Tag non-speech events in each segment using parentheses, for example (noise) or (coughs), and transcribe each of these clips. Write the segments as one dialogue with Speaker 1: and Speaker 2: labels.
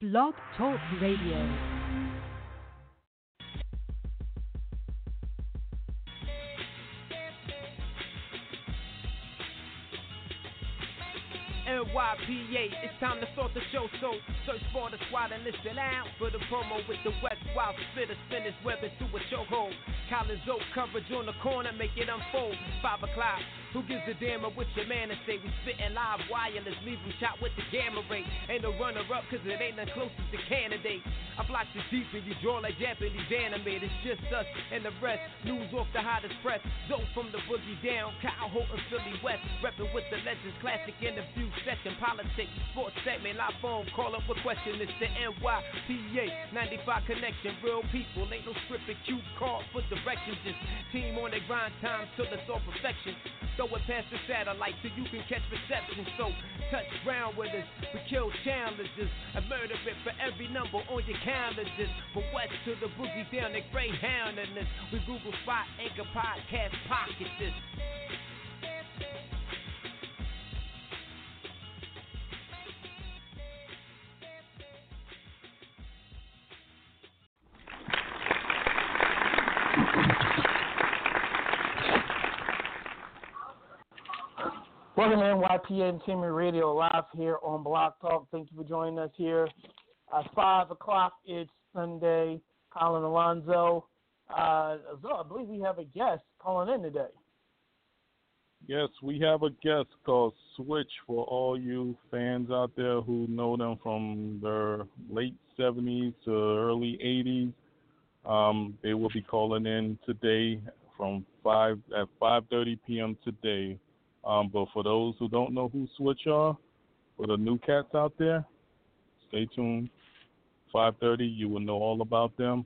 Speaker 1: Blog Talk Radio.
Speaker 2: NYPA, it's time to start the show, so search for the squad and listen out for the promo with the West Wild Spitter spinners webbing through a chokehold. Collins Oak coverage on the corner, make it unfold. Five o'clock, who gives a damn what your man say? We spitting live wireless, leave them shot with the gamma ray. Ain't no runner up, cause it ain't the closest to candidate. I block the deep and you draw like Japanese anime. It's just us and the rest. News off the hottest press. Zoe from the boogie down. Kyle Holton, Philly West. Reppin' with the legends, classic interview session. Politics, sports segment, live phone, call up a question. It's the NYPA 95 connection. Real people, ain't no script and cue card for directions. Just team on the grind time till it's all perfection. Throw it past the satellite so you can catch reception. So touch ground with us. We kill challenges. I murder it for every number on your calendars. From west to the boogie down the Greyhound in this. We Google Spot, Anchor Podcast, Pocket this.
Speaker 3: Welcome to NYPA Entertainment Radio live here on Blog Talk. Thank you for joining us here. At 5 o'clock, it's Sunday. Colin Alonzo. Uh, so I believe we have a guest calling in today.
Speaker 4: Yes, we have a guest called Switch for all you fans out there who know them from their late 70s to early 80s. Um, they will be calling in today from 5 at 5:30 p.m. today. Um, but for those who don't know who Switch are, for the new cats out there, stay tuned. 5:30, you will know all about them,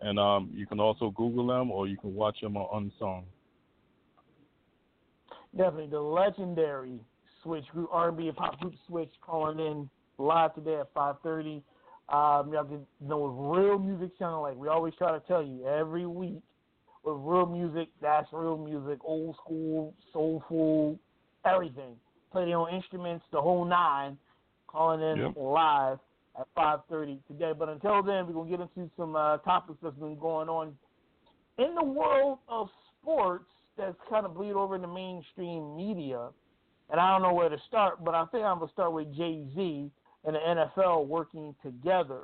Speaker 4: and um, you can also Google them or you can watch them on Unsung.
Speaker 3: Definitely the legendary Switch group, R&B and pop group Switch, calling in live today at 5:30. Um, y'all can know real music sound like. We always try to tell you every week with real music, that's real music, old school, soulful, everything. Play their own instruments, the whole nine, calling in
Speaker 4: Yep.
Speaker 3: live at 5.30 today. But until then, we're going to get into some uh, topics that's been going on in the world of sports that's kind of bleed over into mainstream media. And I don't know where to start, but I think I'm going to start with Jay-Z and the NFL working together.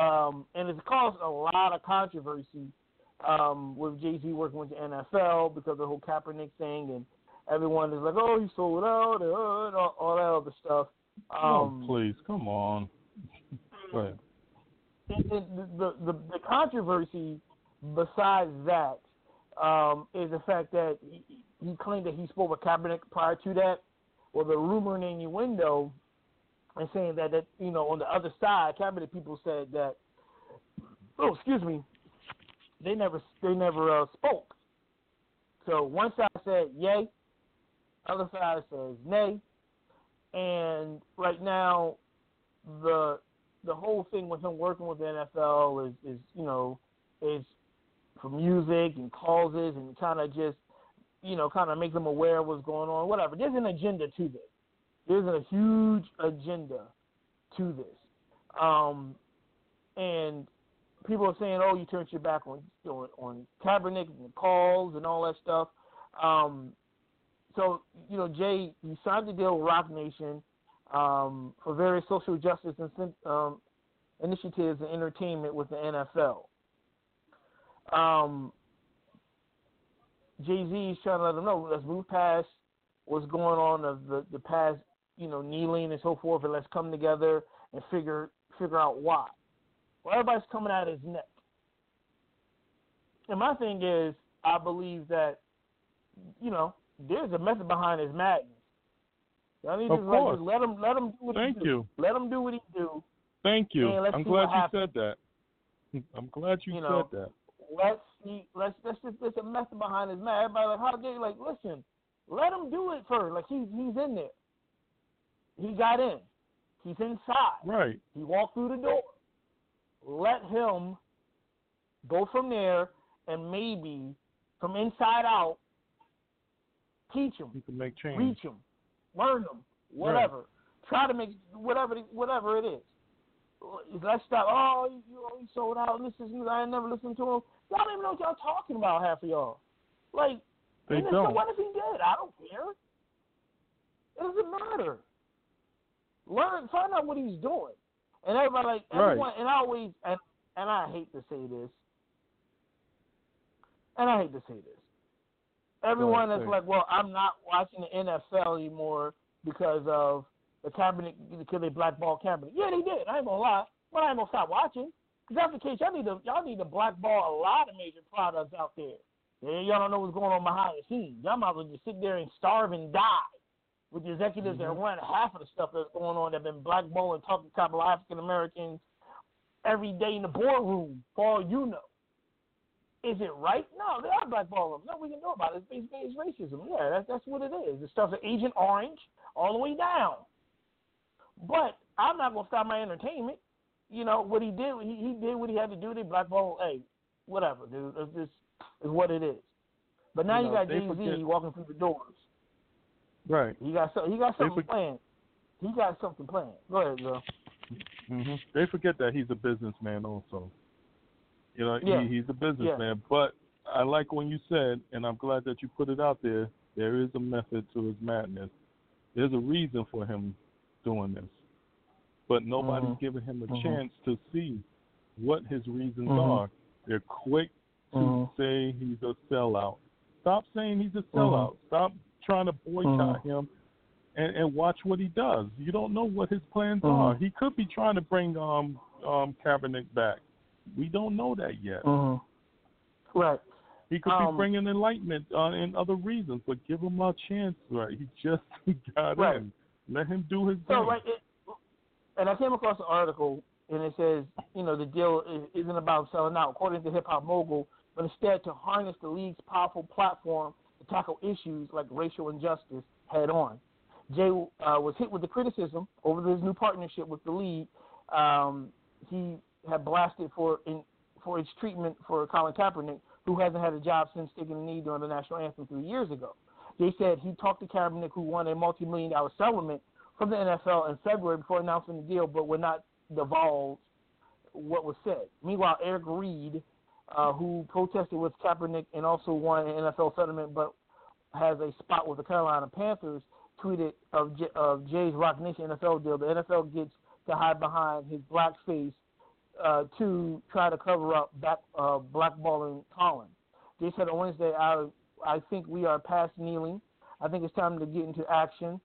Speaker 3: Um, and it's caused a lot of controversy um, with Jay Z working with the NFL because of the whole Kaepernick thing, and everyone is like, "Oh, he sold out," and uh, all, all that other stuff. Um,
Speaker 4: oh, please, come on. Go ahead.
Speaker 3: and- and the, the the controversy besides that um, is the fact that he, he claimed that he spoke with Kaepernick prior to that, or the rumor and innuendo, and saying that that you know on the other side, Kaepernick people said that, oh excuse me, they never they never uh, spoke. So one side said yay, other side says nay, and right now the the whole thing with him working with the NFL is is you know is for music and causes and kind of just you know kind of make them aware of what's going on. Whatever. There's an agenda to this. There's a huge agenda to this. Um, and people are saying, "Oh, you turned your back on on, on Kaepernick and the calls and all that stuff." Um, so you know, Jay, you signed a deal with Roc Nation um, for various social justice and um, initiatives and entertainment with the NFL. Um, Jay Z is trying to let them know let's move past what's going on of the the past, you know, kneeling and so forth, and let's come together and figure figure out why. Well, everybody's coming at his neck. And my thing is, I believe that, you know, there's a method behind his madness. I need
Speaker 4: Of
Speaker 3: to
Speaker 4: course.
Speaker 3: let him let him do what
Speaker 4: Thank
Speaker 3: he do.
Speaker 4: you.
Speaker 3: Let him do what he do.
Speaker 4: Thank you. I'm glad you
Speaker 3: happens.
Speaker 4: said that. (laughs) I'm glad you,
Speaker 3: You know,
Speaker 4: said that.
Speaker 3: Let's see. Let's let's just there's a method behind his man. Everybody like, how dare you? Like, listen, let him do it first. Like he's he's in there. He got in. He's inside.
Speaker 4: Right.
Speaker 3: He walked through the door. Let him go from there and maybe from inside out teach him,
Speaker 4: You can make change.
Speaker 3: reach him, learn him, whatever. Try to make whatever whatever it is. let's stop. Oh, you, he sold out. This is I never listened to him. Y'all don't even know what y'all talking about. Half of y'all, like,
Speaker 4: they
Speaker 3: and
Speaker 4: don't.
Speaker 3: So what if he did? I don't care. It doesn't matter. Learn, find out what he's doing, and everybody like everyone.
Speaker 4: Right.
Speaker 3: And I always and and I hate to say this, and I hate to say this. Everyone
Speaker 4: Right,
Speaker 3: that's
Speaker 4: right.
Speaker 3: like, well, I'm not watching the NFL anymore because of the Kaepernick, because they blackball Kaepernick. Yeah, they did. I ain't gonna lie, but I ain't gonna stop watching. Cause that's the case. Y'all need to y'all need to blackball a lot of major products out there. Yeah, y'all don't know what's going on behind the scenes. Y'all might as well just sit there and starve and die with the executives that
Speaker 4: Mhm.
Speaker 3: run half of the stuff that's going on that have been blackballing talking to couple African Americans every day in the boardroom, for all you know. Is it right? No, they are blackballing. No, we can know about it. It's based racism. Yeah, that's that's what it is. The stuff's Agent Orange all the way down. But I'm not gonna stop my entertainment. You know what he did? He, he did what he had to do. They blackball. Hey, whatever, dude. It's just is what it is. But now
Speaker 4: You
Speaker 3: you, got Jay Z walking through the doors.
Speaker 4: Right.
Speaker 3: He got so he got something
Speaker 4: for-
Speaker 3: planned. He got something planned. Go ahead, girl.
Speaker 4: hmm They forget that he's a businessman also. You know,
Speaker 3: Yeah.
Speaker 4: he, he's a businessman. But I like when you said, and I'm glad that you put it out there. There is a method to his madness. There's a reason for him doing this, but nobody's
Speaker 3: Mhm.
Speaker 4: giving him a
Speaker 3: Mhm.
Speaker 4: chance to see what his reasons
Speaker 3: Mhm.
Speaker 4: are. They're quick to
Speaker 3: Mhm.
Speaker 4: say he's a sellout. Stop saying he's a
Speaker 3: Mm-hmm.
Speaker 4: sellout. Stop trying to boycott him and, and watch what he does. You don't know what his plans
Speaker 3: Mhm.
Speaker 4: are. He could be trying to bring um um Kaepernick back. We don't know that yet.
Speaker 3: Mm-hmm. Right.
Speaker 4: He could
Speaker 3: Um,
Speaker 4: be bringing enlightenment uh, and other reasons, but give him a chance. Right? He just (laughs) got
Speaker 3: Right.
Speaker 4: in. Let him do his
Speaker 3: So
Speaker 4: thing.
Speaker 3: right, it, and I came across an article, and it says, you know, the deal isn't about selling out, according to Hip Hop Mogul, but instead to harness the league's powerful platform to tackle issues like racial injustice head on. Jay uh, was hit with the criticism over his new partnership with the league. Um, he had blasted for in, for its treatment for Colin Kaepernick, who hasn't had a job since taking a knee during the national anthem three years ago. They said he talked to Kaepernick, who won a multi-million dollar settlement from the NFL in February before announcing the deal, but would not divulge what was said. Meanwhile, Eric Reed, uh, who protested with Kaepernick and also won an NFL settlement, but has a spot with the Carolina Panthers, tweeted of, J- of Jay's Roc Nation NFL deal. The NFL gets to hide behind his black face uh, to try to cover up back, uh, blackballing Colin. They said on Wednesday, I, I think we are past kneeling. I think it's time to get into action.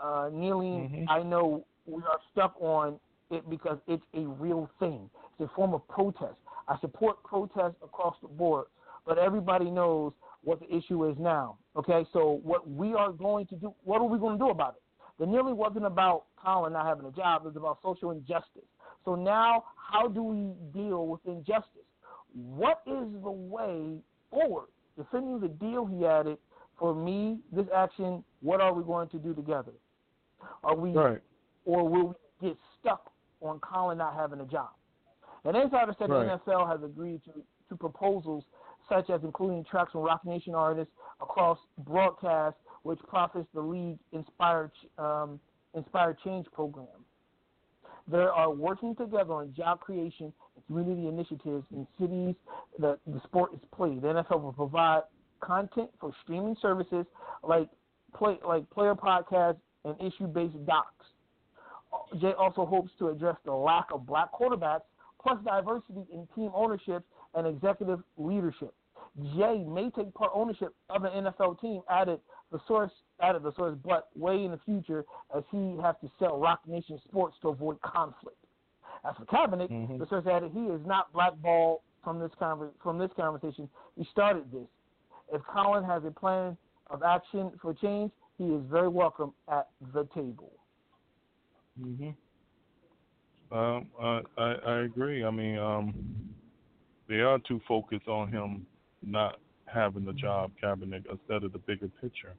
Speaker 3: Uh, kneeling,
Speaker 4: Mhm.
Speaker 3: I know we are stuck on it because it's a real thing. It's a form of protest. I support protests across the board, but everybody knows what the issue is now. Okay, so what we are going to do, what are we going to do about it? The kneeling wasn't about Colin not having a job, it was about social injustice. So now, how do we deal with injustice? What is the way forward? Defending the deal he added for me, this action, what are we going to do together? Are we
Speaker 4: right.
Speaker 3: or will we get stuck on Colin not having a job? An insider said
Speaker 4: Right.
Speaker 3: the NFL has agreed to, to proposals such as including tracks from Roc Nation artists across broadcast, which profits the league inspired um, inspired change program. They are working together on job creation and community initiatives in cities that the sport is played. The NFL will provide content for streaming services like play like player podcasts and issue based docs. Jay also hopes to address the lack of black quarterbacks, plus diversity in team ownership and executive leadership. Jay may take part ownership of an NFL team, added the source added the source, but way in the future as he has to sell Roc Nation Sports to avoid conflict. As for Kaepernick,
Speaker 4: Mhm.
Speaker 3: the source added he is not blackballed from this conver- from this conversation. He started this. If Colin has a plan of action for change, he is very welcome at the table.
Speaker 4: hmm Um, I, I I agree. I mean, um, they are too focused on him not having the job, Kaepernick, instead of the bigger picture.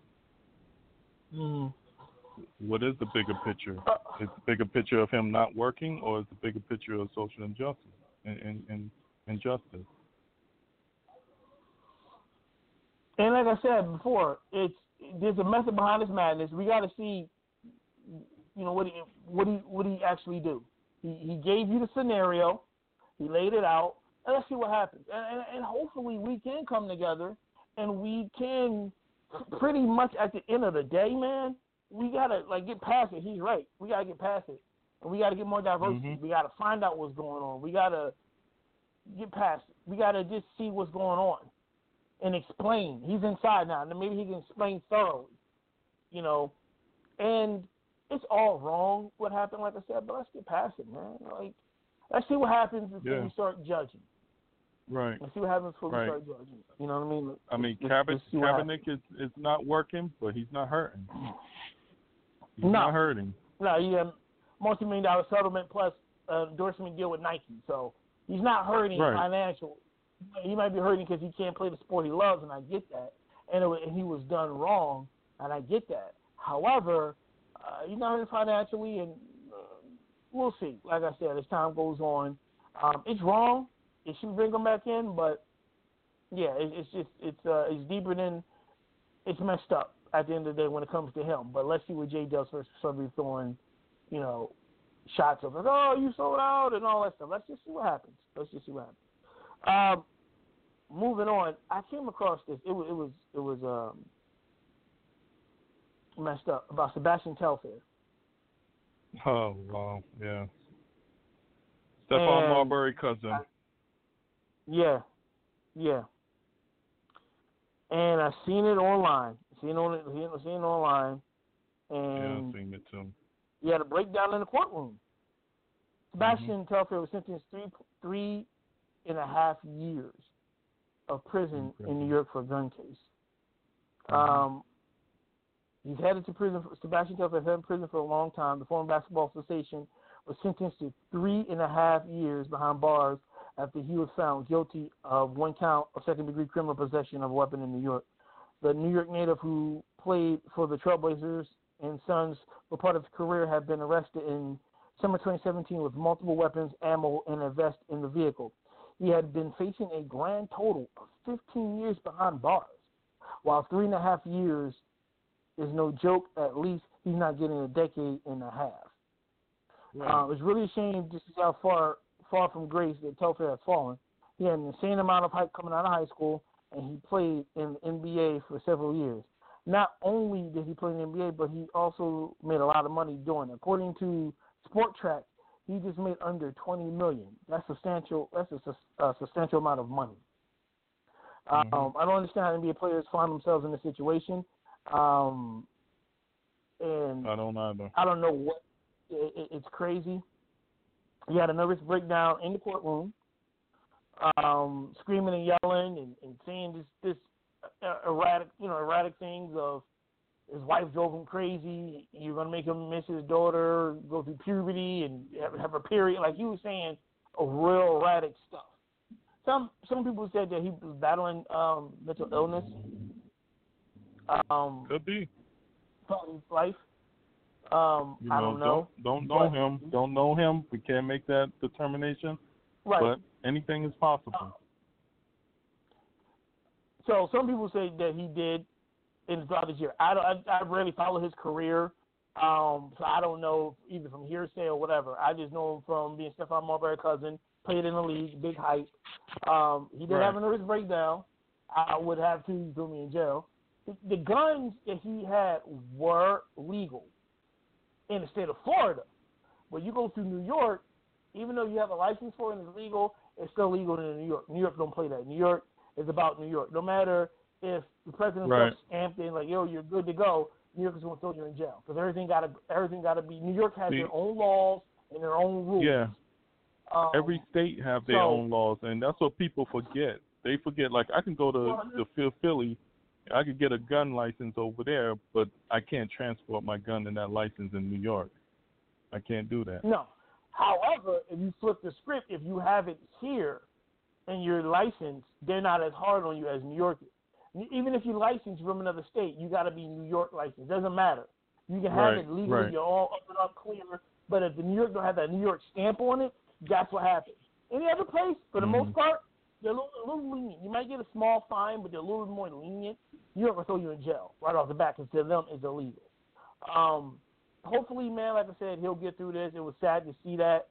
Speaker 3: Mm.
Speaker 4: What is the bigger picture?
Speaker 3: Uh,
Speaker 4: Is the bigger picture of him not working, or is the bigger picture of social injustice and and, and injustice?
Speaker 3: And like I said before, it's there's a method behind this madness. We got to see, you know, what he what he what he actually do. He he gave you the scenario, he laid it out, and let's see what happens. And, and, and hopefully we can come together and we can pretty much at the end of the day, man, we gotta like get past it. He's right. We gotta get past it, and we gotta get more diversity.
Speaker 4: Mm-hmm.
Speaker 3: We gotta find out what's going on. We gotta get past it. We gotta just see what's going on and explain. He's inside now, and maybe he can explain thoroughly. You know, and it's all wrong what happened, like I said, but let's get past it, man. Like, let's see what happens before
Speaker 4: Yeah.
Speaker 3: we start judging.
Speaker 4: Right.
Speaker 3: Let's see what happens before
Speaker 4: Right.
Speaker 3: we start judging. You know what I mean?
Speaker 4: I mean,
Speaker 3: Let's-
Speaker 4: Kaepernick,
Speaker 3: let's see what happens.
Speaker 4: Kaepernick is, is not working, but he's not hurting. He's
Speaker 3: No.
Speaker 4: not hurting.
Speaker 3: No, he had multi-million dollar settlement plus uh, endorsement deal with Nike. So he's not hurting
Speaker 4: Right.
Speaker 3: financial. He might be hurting because he can't play the sport he loves, and I get that. And, it, and he was done wrong, and I get that. However, uh, not hurting financially, and uh, we'll see. Like I said, as time goes on, um, it's wrong. It should bring him back in, but yeah, it, it's just it's uh, it's deeper than it's messed up at the end of the day when it comes to him. But let's see what Jay does for somebody throwing, you know, shots of like, oh, you sold out and all that stuff. Let's just see what happens. Let's just see what happens. Um, moving on, I came across this. It was it was it was um messed up about Sebastian Telfair.
Speaker 4: Oh wow, yeah. Stephon Marbury cousin.
Speaker 3: Yeah, yeah. And I've seen it online. Seen on it, seen seen it online,
Speaker 4: yeah,
Speaker 3: and
Speaker 4: I've seen it too.
Speaker 3: he had a breakdown in the courtroom. Sebastian Telfair was sentenced three three and a half years of prison in New York for a gun case. Um, he's headed to prison. For, Sebastian Telfair has been in prison for a long time. The former basketball sensation was sentenced to three and a half years behind bars after he was found guilty of one count of second degree criminal possession of a weapon in New York. The New York native who played for the Trailblazers and Suns for part of his career had been arrested in summer 2017 with multiple weapons, ammo, and a vest in the vehicle. He had been facing a grand total of 15 years behind bars. While three and a half years is no joke, at least he's not getting a decade and a half. Uh, it's really a shame just to see how far far from grace that Telfair has fallen. He had an insane amount of hype coming out of high school, and he played in the NBA for several years. Not only did he play in the NBA, but he also made a lot of money doing it. According to Spotrac, he just made under twenty million. That's substantial. That's a, a substantial amount of money.
Speaker 4: Mhm.
Speaker 3: Um, I don't understand how NBA players find themselves in this situation. Um, and
Speaker 4: I don't either.
Speaker 3: I don't know what. It, it, it's crazy. He had a nervous breakdown in the courtroom, um, screaming and yelling and, and saying this this uh, erratic, you know, erratic things of his wife drove him crazy. You're gonna make him miss his daughter, go through puberty, and have, have a period. Like he was saying, a real erratic stuff. Some some people said that he was battling um, mental illness. Um,
Speaker 4: Could be.
Speaker 3: his life. Um,
Speaker 4: You
Speaker 3: I don't know.
Speaker 4: Don't, don't know
Speaker 3: But-
Speaker 4: him. Don't know him. We can't make that determination.
Speaker 3: Right.
Speaker 4: But anything is possible.
Speaker 3: So some people say that he did in throughout this year. I don't. I, I rarely follow his career, um, so I don't know either from hearsay or whatever. I just know him from being Stephon Marbury cousin, played in the league, big hype. Um, he did
Speaker 4: Right.
Speaker 3: have a nervous breakdown. I would have to He threw me in jail. The, the guns that he had were legal in the state of Florida, but you go through New York, even though you have a license for it and it's legal, it's still legal in New York. New York don't play that. New York is about New York. No matter if the president
Speaker 4: Right.
Speaker 3: stamped in like, "Yo, you're good to go," New York is going to throw you in jail because everything got to everything got to be. New York has
Speaker 4: See-
Speaker 3: their own laws and their own rules.
Speaker 4: Yeah.
Speaker 3: Um,
Speaker 4: Every state have their
Speaker 3: so-
Speaker 4: own laws, and that's what people forget. They forget. Like I can go to to Phil- Philly, I could get a gun license over there, but I can't transport my gun and that license in New York. I can't do that.
Speaker 3: No. However, if you flip the script, if you have it here and you're licensed, they're not as hard on you as New York is. Even if you license from another state, you got to be New York licensed. Doesn't matter. You can have
Speaker 4: Right,
Speaker 3: it legally.
Speaker 4: right.
Speaker 3: You're all up and up clear. But if the New York don't have that New York stamp on it, that's what happens. Any other place, for the most
Speaker 4: Mhm.
Speaker 3: part, they're a little, a little lenient. You might get a small fine, but they're a little more lenient. New York will throw you in jail right off the bat because to them it's illegal. Um, hopefully, man, like I said, he'll get through this. It was sad to see that.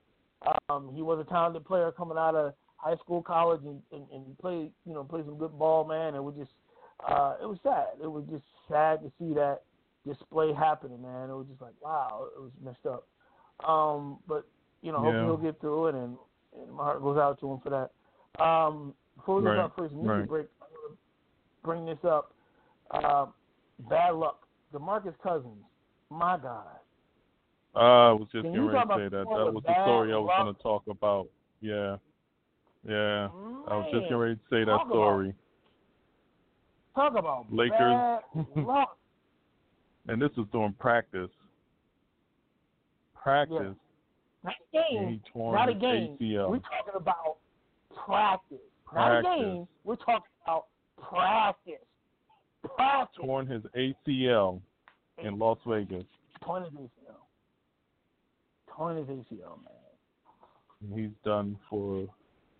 Speaker 3: Um, he was a talented player coming out of high school, college, and, and, and played you know played some good ball, man. It was just uh, it was sad. It was just sad to see that display happening, man. It was just like wow, it was messed up. Um, but you know,
Speaker 4: Yeah.
Speaker 3: hopefully he'll get through it, and, and my heart goes out to him for that. Um, before we go
Speaker 4: Right,
Speaker 3: our first music
Speaker 4: right.
Speaker 3: break, bring this up. Uh, bad luck. DeMarcus Cousins. My God.
Speaker 4: I was just
Speaker 3: Can
Speaker 4: getting ready to say that. That was the story I was going to talk about. Yeah, yeah. I was just getting ready to say that
Speaker 3: talk about-
Speaker 4: story.
Speaker 3: Talk about
Speaker 4: Lakers.
Speaker 3: bad (laughs) luck.
Speaker 4: And this was during practice. Practice.
Speaker 3: Not a game.
Speaker 4: And he torn
Speaker 3: Not a game.
Speaker 4: ACL.
Speaker 3: We're talking about practice. Not a game. We're talking about practice. Practice.
Speaker 4: Torn his ACL in Las Vegas.
Speaker 3: Torn his ACL. Torn his ACL, man.
Speaker 4: He's done for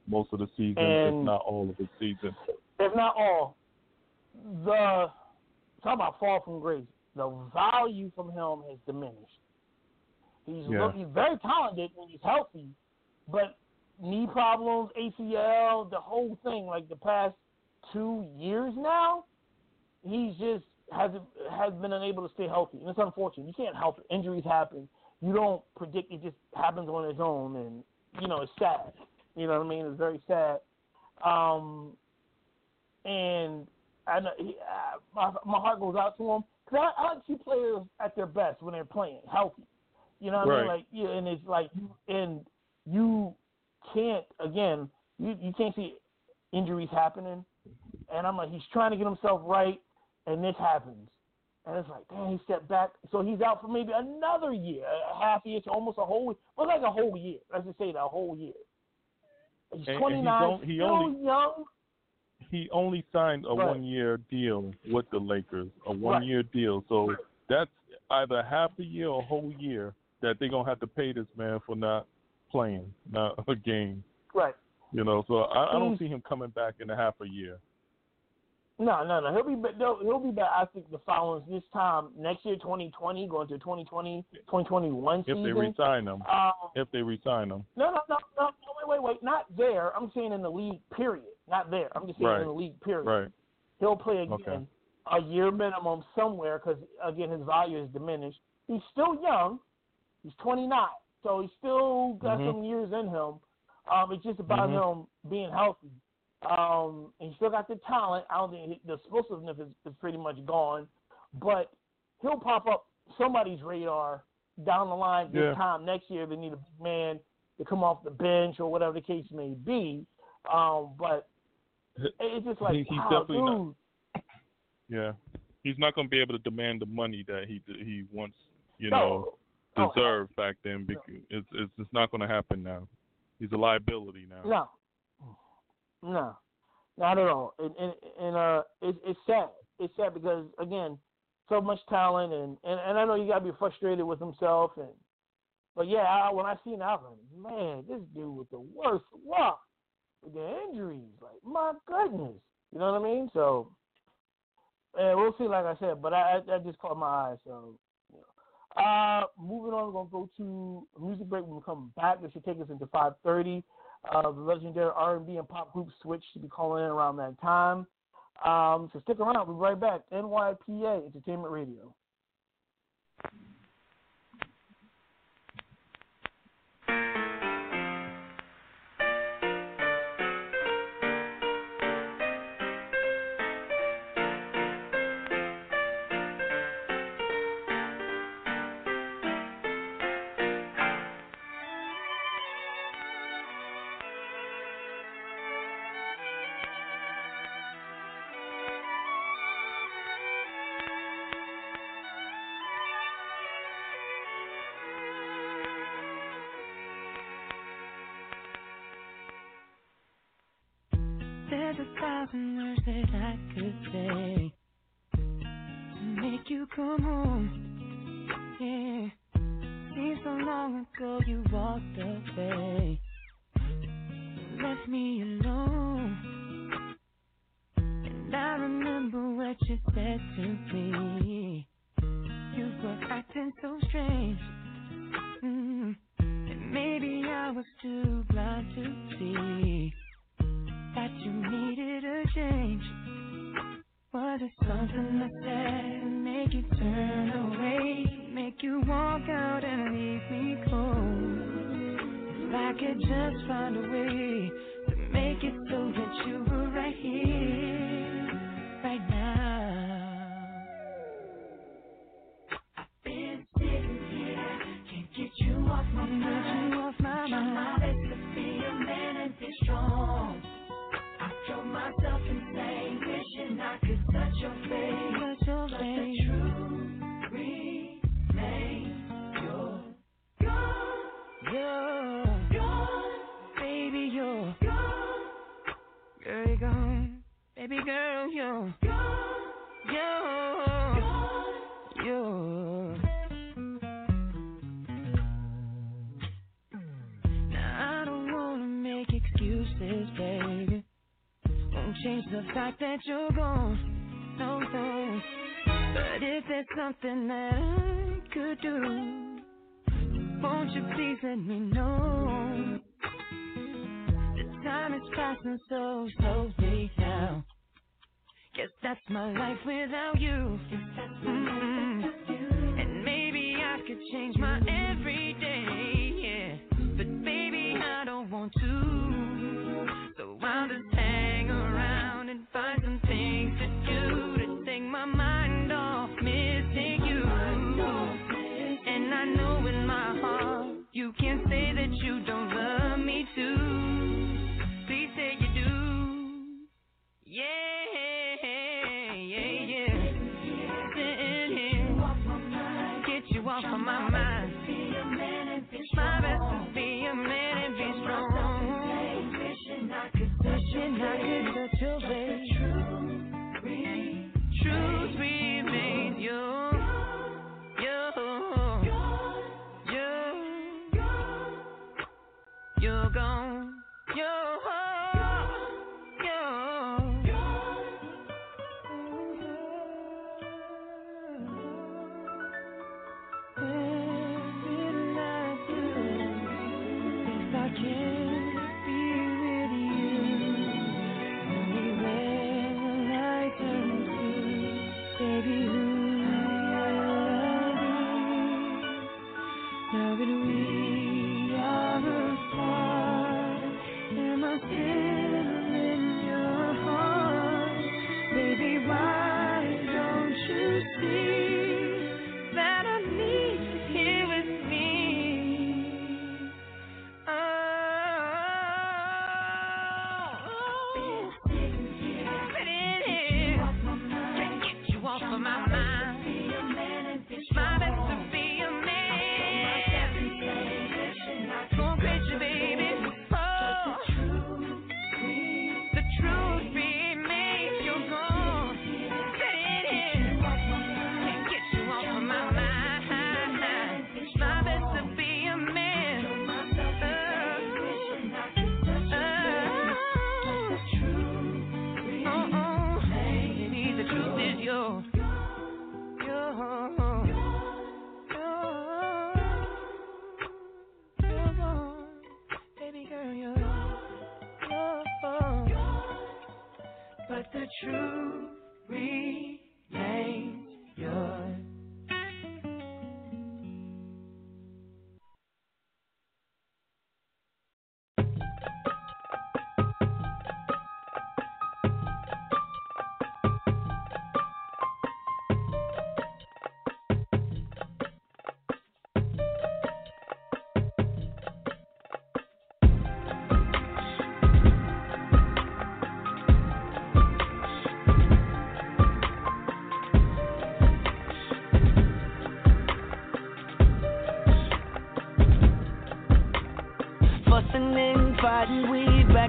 Speaker 4: most of the season,
Speaker 3: And-
Speaker 4: if not all of the season.
Speaker 3: If not all, the talk about fall from grace. The value from him has diminished. He's
Speaker 4: Yeah.
Speaker 3: look, he's very talented when he's healthy, but knee problems, ACL, the whole thing, like the past two years now, he's just hasn't has been unable to stay healthy. And it's unfortunate. You can't help it. Injuries happen. You don't predict it just happens on its own and you know, it's sad. You know what I mean? It's very sad. Um and I know he, uh, my my heart goes out to him because I, I like to see players at their best when they're playing healthy. You know what I mean? Like yeah, and it's like and you can't again you you can't see injuries happening, and I'm like he's trying to get himself right, and this happens, and it's like damn he stepped back, so he's out for maybe another year, a half year to almost a whole well like a whole year. Let's just say that a whole year. He's
Speaker 4: And- and he's
Speaker 3: 29,
Speaker 4: on- he
Speaker 3: still
Speaker 4: only-
Speaker 3: young.
Speaker 4: He only signed a
Speaker 3: Right.
Speaker 4: one year deal with the Lakers, a one year deal. So that's either half a year or a whole year that they're gonna have to pay this man for not playing, not (laughs) a game.
Speaker 3: Right.
Speaker 4: You know, so I, I don't see him coming back in a half a year.
Speaker 3: No, no, no. He'll be back. He'll, be back. I think the following this time next year, 2020, going to 2020, 2021
Speaker 4: If they resign him,
Speaker 3: um,
Speaker 4: if they resign him,
Speaker 3: no, no, no, no, no. Wait, wait, wait. Not there. I'm saying in the league. Period. Not there. I'm just saying
Speaker 4: Right.
Speaker 3: in the league. Period.
Speaker 4: right?
Speaker 3: He'll play again
Speaker 4: Okay.
Speaker 3: a year minimum somewhere because again his value is diminished. He's still young. He's 29, so he's still got
Speaker 4: Mhm.
Speaker 3: some years in him. Um, it's just about
Speaker 4: Mhm.
Speaker 3: him being healthy. Um, and he's still got the talent. I don't think he- the explosiveness is, is pretty much gone, but he'll pop up somebody's radar down the line this
Speaker 4: Yeah.
Speaker 3: time next year. They need a big man to come off the bench or whatever the case may be. Um, but it's just like
Speaker 4: He- he's
Speaker 3: wow,
Speaker 4: definitely
Speaker 3: dude.
Speaker 4: not- Yeah, he's not gonna be able to demand the money that he he once you know
Speaker 3: No. Oh,
Speaker 4: deserved back then. Because it's it's it's not gonna happen now. He's a liability now.
Speaker 3: No, no, not at all. And and, and uh, it's it's sad. It's sad because again, so much talent, and and, and I know you gotta be frustrated with himself, and but yeah, I, when I seen that, I was like, man, this dude with the worst luck with the injuries, like my goodness, you know what I mean? So, yeah, we'll see. Like I said, but I I, I just caught my eye, so. Uh, moving on, we're gonna go to music break. When we come back, this should take us into 5:30. Uh, the legendary R&B and pop group Switch to be calling in around that time. Um, so stick around. We'll be right back. NYPA Entertainment Radio.
Speaker 1: Words that you're gone. No, no. But if there's something that I could do, won't you please let me know? The time is passing so slowly now. Guess that's my life without you. Mm-hmm. And maybe I could change my everyday, yeah. But baby, I don't want to. So I'll just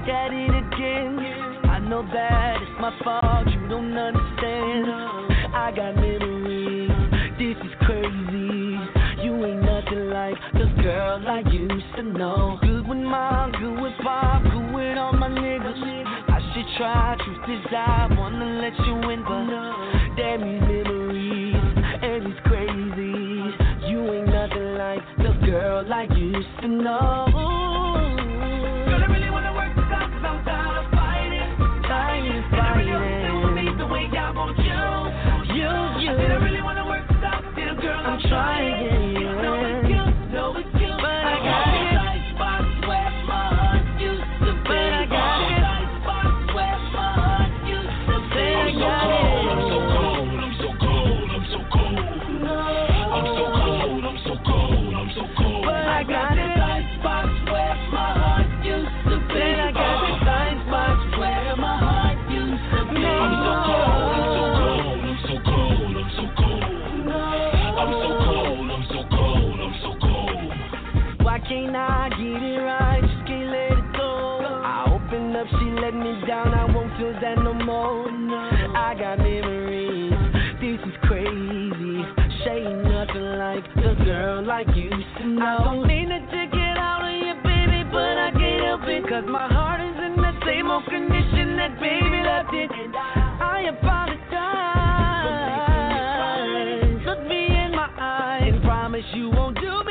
Speaker 5: got it again. I know that it's my fault, you don't understand. I got memories, this is crazy. You ain't nothing like the girl I used to know. Good with mom, good with pop, good with all my niggas. I should try, truth is I you won't do me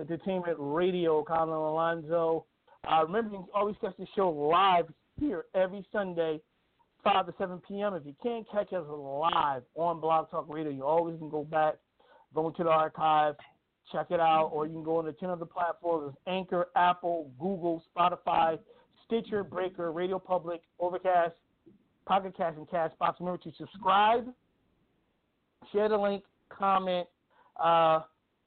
Speaker 3: Entertainment Radio, Colin Alonzo. Uh, remember, you can always catch the show live here every Sunday, 5 to 7 p.m. If you can't catch us live on Blog Talk Radio, you always can go back, go into the archive, check it out, or you can go on the 10 other platforms Anchor, Apple, Google, Spotify, Stitcher, Breaker, Radio Public, Overcast, Pocket Cast, and Castbox. Remember to subscribe, share the link, comment, uh,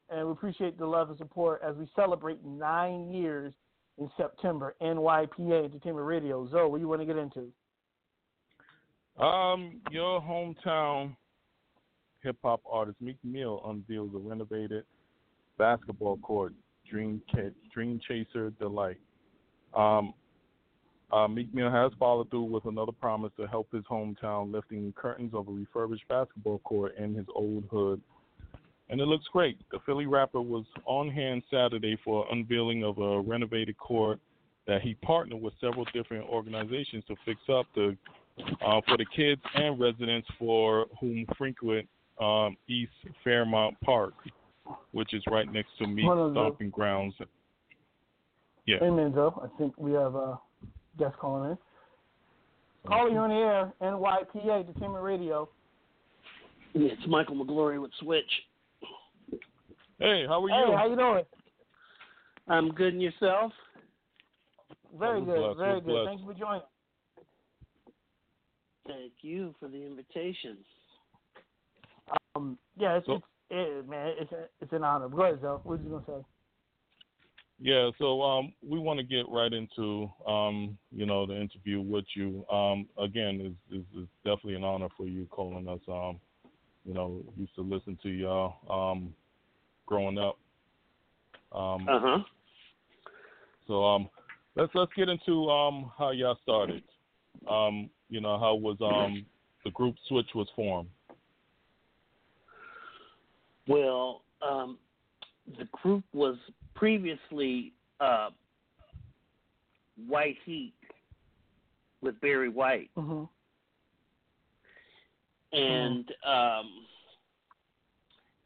Speaker 3: and we appreciate the love and support as we celebrate nine years in September. NYPA Entertainment Radio. Zoe, what do you want to get into?
Speaker 4: Um, your hometown hip hop artist Meek Mill unveils a renovated basketball court, Dream Dream Chaser Delight. Um, uh, Meek Mill has followed through with another promise to help his hometown, lifting curtains of a refurbished basketball court in his old hood. And it looks great. The Philly rapper was on hand Saturday for unveiling of a renovated court that he partnered with several different organizations to fix up the uh, for the kids and residents for whom frequent um, East Fairmount Park, which is right next to Meek's
Speaker 3: One of the-
Speaker 4: stomping grounds. Yeah.
Speaker 3: Amen, Zoe. I think we have a guest calling in. Caller, you're on the air. NYPA Entertainment Radio.
Speaker 6: It's Michael McGlory with Switch.
Speaker 4: Hey, how are you?
Speaker 3: Hey, how you doing?
Speaker 6: I'm good and yourself?
Speaker 3: Very good,
Speaker 4: blessed,
Speaker 3: very good.
Speaker 4: blessed.
Speaker 3: Thank you for joining.
Speaker 6: Thank you for the invitation.
Speaker 3: Um, yeah, it's,
Speaker 4: So-
Speaker 3: it's it, man, it's a, it's an honor. Go ahead, Zoe. What was you gonna say?
Speaker 4: Yeah, so um, we want to get right into um, you know the interview with you. Um, again, it's, it's, it's definitely an honor for you calling us. Um, you know, used to listen to y'all um, growing up. Um,
Speaker 6: Uh huh.
Speaker 4: So um, let's let's get into um how y'all started. Um, you know how was um the group Switch was formed.
Speaker 6: Well, um, the group was previously uh, White Heat with Barry White,
Speaker 3: hmm
Speaker 6: and um,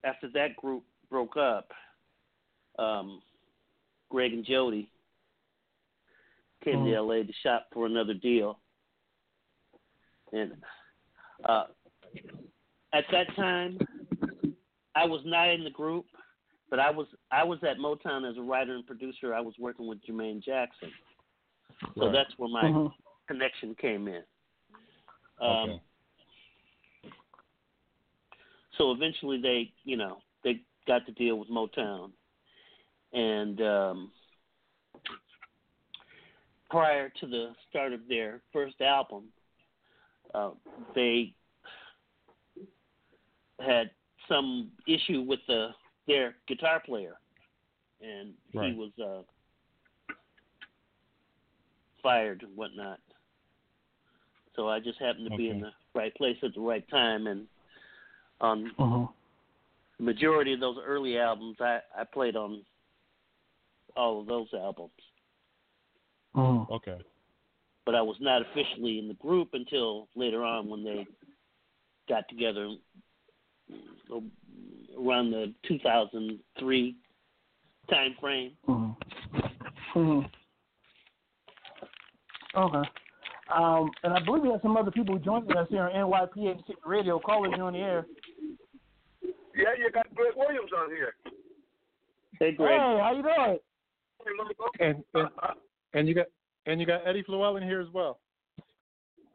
Speaker 6: after that group broke up, um, Greg and Jody came to LA to shop for another deal, and uh, at that time, I was not in the group, but I was I was at Motown as a writer and producer. I was working with Jermaine Jackson, so
Speaker 4: Right.
Speaker 6: that's where my
Speaker 3: hmm
Speaker 6: connection came in. Um,
Speaker 4: Okay.
Speaker 6: So eventually, they you know got the deal with Motown, and um, prior to the start of their first album, uh, they had some issue with the their guitar player, and
Speaker 4: Right.
Speaker 6: he was uh, fired and whatnot. So I just happened to be in the right place at the right time, and on
Speaker 3: hmm
Speaker 6: the majority of those early albums, I I played on all of those albums,
Speaker 3: hmm
Speaker 4: Okay.
Speaker 6: but I was not officially in the group until later on when they got together around the 2003 time frame.
Speaker 3: hmm hmm Okay. Um, and I believe we have some other people joining us here on NYPA Radio. Callers, you're on the air.
Speaker 7: Yeah, you got Greg Williams on here.
Speaker 6: Hey, Greg.
Speaker 3: Hey, how you doing?
Speaker 7: Hey.
Speaker 8: And and, and you got and you got Eddie Fluellen here as well.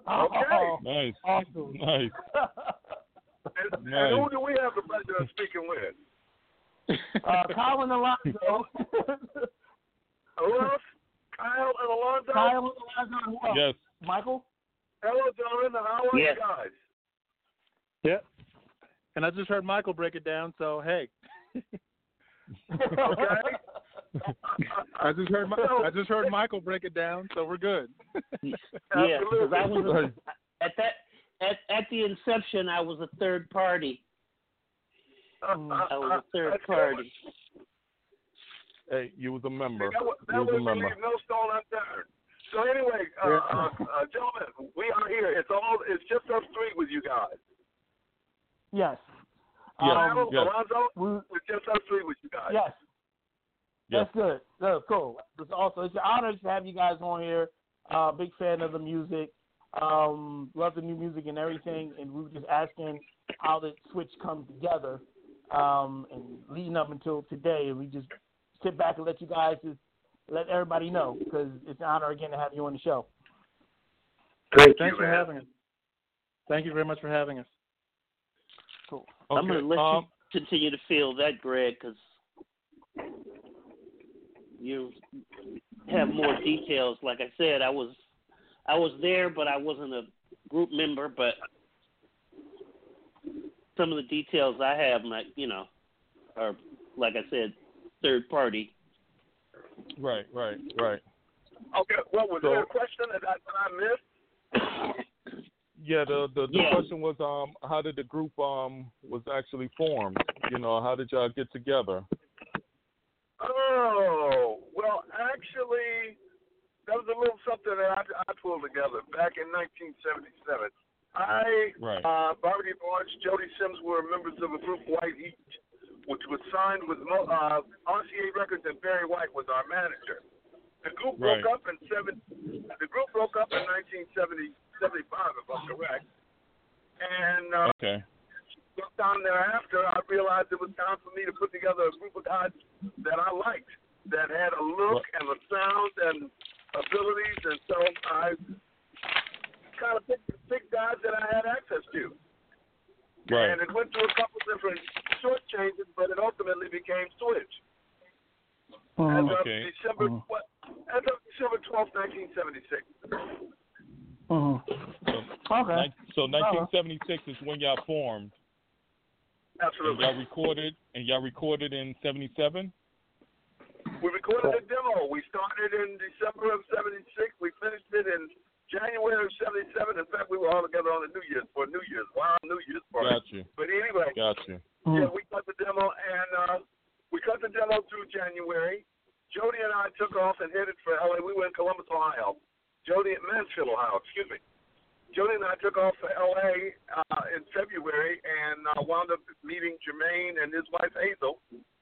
Speaker 3: Oh,
Speaker 4: Nice.
Speaker 3: awesome. (laughs)
Speaker 4: Nice.
Speaker 7: and,
Speaker 4: Nice.
Speaker 7: and who do we have the pleasure of speaking with?
Speaker 3: uh, Colin Alonso.
Speaker 7: Who else? Kyle and Alonzo?
Speaker 3: Kyle Alonso. Who else?
Speaker 4: Yes.
Speaker 3: Michael.
Speaker 7: Hello, gentlemen. How are
Speaker 6: Yes.
Speaker 7: you guys?
Speaker 8: Yeah. And I just heard Michael break it down, so hey. (laughs) okay. I just heard Mi- I just heard Michael break it down, so we're good. (laughs)
Speaker 6: Yeah, because I was a, at that at at the inception, I was a third party. I was a third (laughs) party.
Speaker 4: Hey, you was a member.
Speaker 7: That, wa-
Speaker 4: You
Speaker 7: that
Speaker 4: was a member.
Speaker 7: no stone unturned. So anyway, uh, uh, uh, gentlemen, we are here. It's all. It's just us three with you guys.
Speaker 3: Yes.
Speaker 4: Yes.
Speaker 3: Um,
Speaker 7: Kyle,
Speaker 4: yes.
Speaker 7: Alonzo,
Speaker 3: we,
Speaker 7: it's just us three with you guys.
Speaker 3: yes.
Speaker 4: Yes.
Speaker 3: That's good. Good, cool. It's also it's an honor to have you guys on here. Uh, big fan of the music. Um, love the new music and everything. And we were just asking how the switch comes together. Um, and leading up until today, and we just sit back and let you guys just let everybody know because it's an honor again to have you on the show.
Speaker 7: Thank
Speaker 8: Thanks
Speaker 7: you,
Speaker 8: for
Speaker 7: man.
Speaker 8: having us. Thank you very much for having us.
Speaker 6: I'm going to let
Speaker 4: um,
Speaker 6: you continue to feel that, Greg, because you have more details. Like I said, I was I was there, but I wasn't a group member. But some of the details I have, like you know, are like I said, third party.
Speaker 4: Right, right, right.
Speaker 7: Okay. Well, was
Speaker 4: So-
Speaker 7: there a question that I, that I missed? (coughs)
Speaker 4: Yeah, the the, the
Speaker 6: Yeah.
Speaker 4: question was um how did the group um was actually formed? You know, how did y'all get together?
Speaker 7: Oh, well, actually, that was a little something that I, I pulled together back in 1977. I,
Speaker 4: Right.
Speaker 7: uh, Barbara Barnes, Jody Sims were members of a group White Heat, which was signed with uh, RCA Records, and Barry White was our manager. The group
Speaker 4: Right.
Speaker 7: broke up in seven. The group broke up in 1970, 75, if I'm correct. And uh,
Speaker 4: Okay.
Speaker 7: sometime thereafter, I realized it was time for me to put together a group of guys that I liked, that had a look and a sound and abilities, and so I kind of picked, picked guys that I had access to.
Speaker 4: Right.
Speaker 7: And it went through a couple different short changes, but it ultimately became Switch. As of
Speaker 4: Okay.
Speaker 7: December,
Speaker 3: Mhm.
Speaker 7: what, as of December 12, 1976.
Speaker 3: hmm
Speaker 4: So,
Speaker 3: Okay.
Speaker 4: nin- so 1976 is when y'all formed. And
Speaker 7: Absolutely.
Speaker 4: y'all recorded and y'all recorded in 77.
Speaker 7: We recorded a demo. We started in December of '76. We finished it in January of '77. In fact, we were all together on the New Year's for New Year's, wild New Year's party.
Speaker 4: Got you.
Speaker 7: But anyway,
Speaker 4: Got you.
Speaker 7: yeah, we cut the demo and uh, we cut the demo through January. Jody and I took off and headed for LA. We were in Columbus, Ohio. Jody at Mansfield, Ohio. Excuse me. Jody and I took off for L.A. Uh, in February and uh, wound up meeting Jermaine and his wife Hazel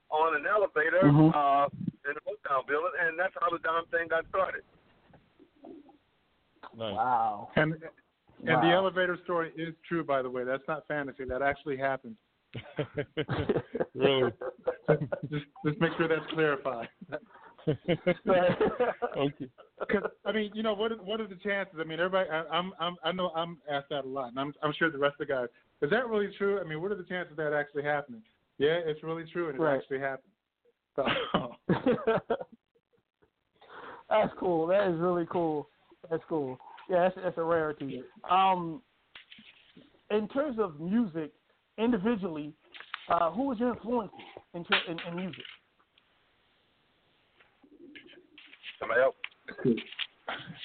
Speaker 7: on an elevator
Speaker 3: Mhm.
Speaker 7: uh, in a hotel building, and that's how the damn thing got started.
Speaker 4: Nice.
Speaker 3: Wow.
Speaker 8: And and the elevator story is true, by the way. That's not fantasy. That actually happened. (laughs)
Speaker 4: really? (laughs)
Speaker 8: Just just make sure that's clarified. (laughs)
Speaker 4: okay.
Speaker 8: 'Cause, I mean, you know, what are, what are the chances? I mean, everybody. I, I'm I'm I know I'm asked that a lot, and I'm I'm sure the rest of the guys. Is that really true? I mean, what are the chances of that actually happening? Yeah, it's really true, and it
Speaker 3: Right.
Speaker 8: actually happened. So,
Speaker 3: That's cool. That is really cool. That's cool. Yeah, that's, that's a rarity. Um, in terms of music, individually, uh, who was your influence in, in, in music?
Speaker 7: Somebody else.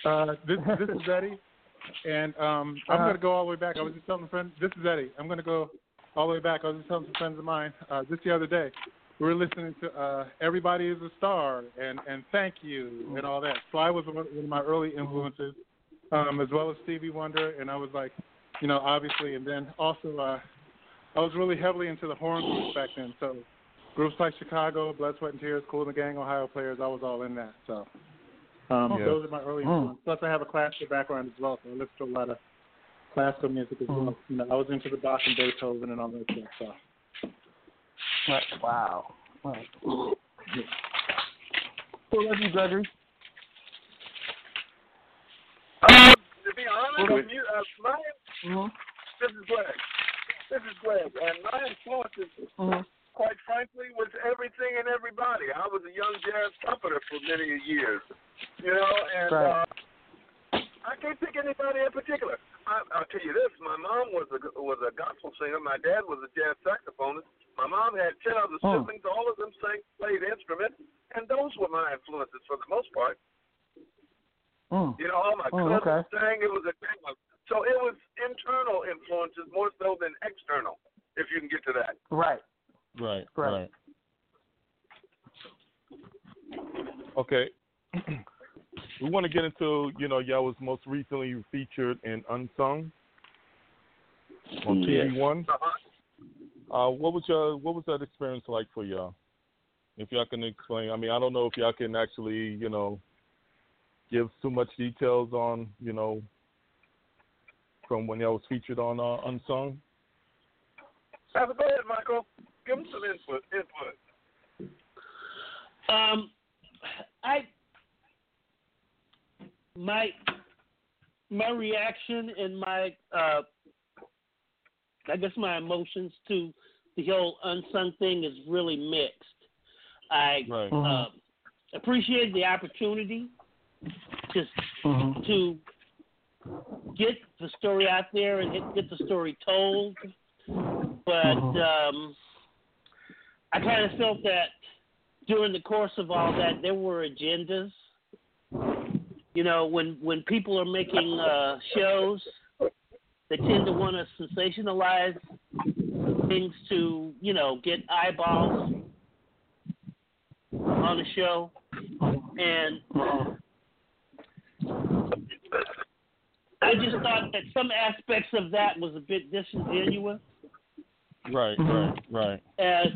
Speaker 8: uh, this this is Eddie, and um, I'm
Speaker 3: Uh-huh.
Speaker 8: going to go all the way back. I was just telling a friend. This is Eddie. I'm going to go all the way back. I was just telling some friends of mine uh, just the other day. We were listening to uh, "Everybody Is a Star" and and "Thank You" and all that. So I was one one of my early influences, um, as well as Stevie Wonder, and I was like, you know, obviously, and then also uh, I was really heavily into the horn groups back then. So groups like Chicago, Blood, Sweat and Tears, Kool and the Gang, Ohio Players. I was all in that. So. Um,
Speaker 4: Yeah.
Speaker 8: Those are my early
Speaker 3: Mm.
Speaker 8: influences. Plus, I have a classical background as well, so I listen to a lot of classical music as well. You know, I was into the Bach and Beethoven and all that stuff. So.
Speaker 3: Right. Wow. Right. So let's you, Gregory.
Speaker 7: Uh, to be honest
Speaker 3: Okay.
Speaker 7: with you, uh, my
Speaker 3: Mm-hmm.
Speaker 7: this is Greg. This is Greg, and my influences,
Speaker 3: Mm-hmm.
Speaker 7: quite frankly, was everything and everybody. I was a young jazz trumpeter for many years, you know, and
Speaker 3: Right.
Speaker 7: uh, I can't think of anybody in particular. I, I'll tell you this: my mom was a was a gospel singer. My dad was a jazz saxophonist. My mom had ten other
Speaker 3: Oh.
Speaker 7: siblings. All of them sang, played instruments, and those were my influences for the most part.
Speaker 3: Mm.
Speaker 7: You know, all my
Speaker 3: Oh,
Speaker 7: cousins
Speaker 3: okay.
Speaker 7: sang. It was a so it was internal influences more so than external. If you can get to that.
Speaker 3: Right.
Speaker 4: Right.
Speaker 3: Right.
Speaker 4: Right. Okay. we want to get into, you know, y'all was most recently featured in Unsung on TV One. Uh, what was your what was that experience like for y'all? If y'all can explain, I mean, I don't know if y'all can actually, you know, give too much details on, you know, from when y'all was featured on uh, Unsung.
Speaker 7: Have a go ahead, Michael. Give them some input. Input.
Speaker 6: Um, I my my reaction and my uh, I guess my emotions to the whole unsung thing is really mixed. I
Speaker 4: Right.
Speaker 6: uh, appreciate the opportunity just
Speaker 3: Mm-hmm.
Speaker 6: to get the story out there and get, get the story told. But um, I kind of felt that during the course of all that, there were agendas. You know, when when people are making uh, shows, they tend to want to sensationalize things to you know get eyeballs on the show, and I just thought that some aspects of that was a bit disingenuous,
Speaker 4: Right. Right. Right.
Speaker 6: as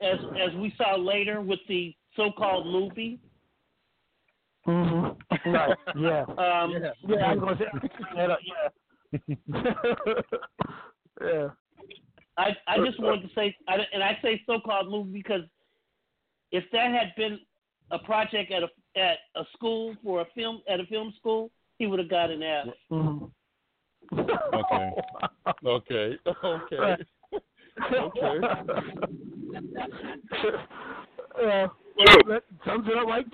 Speaker 6: as as we saw later with the so-called movie.
Speaker 3: Mm-hmm. Right. Yeah. (laughs)
Speaker 6: Um,
Speaker 3: Yeah. I was gonna say that. Yeah. (laughs) yeah.
Speaker 6: I I just wanted to say, I, and I say so-called movie because if that had been a project at a at a school for a film at a film school, he would have got an F.
Speaker 4: Okay. Okay. Okay. Okay.
Speaker 3: Uh, yeah. Well, that sums it up like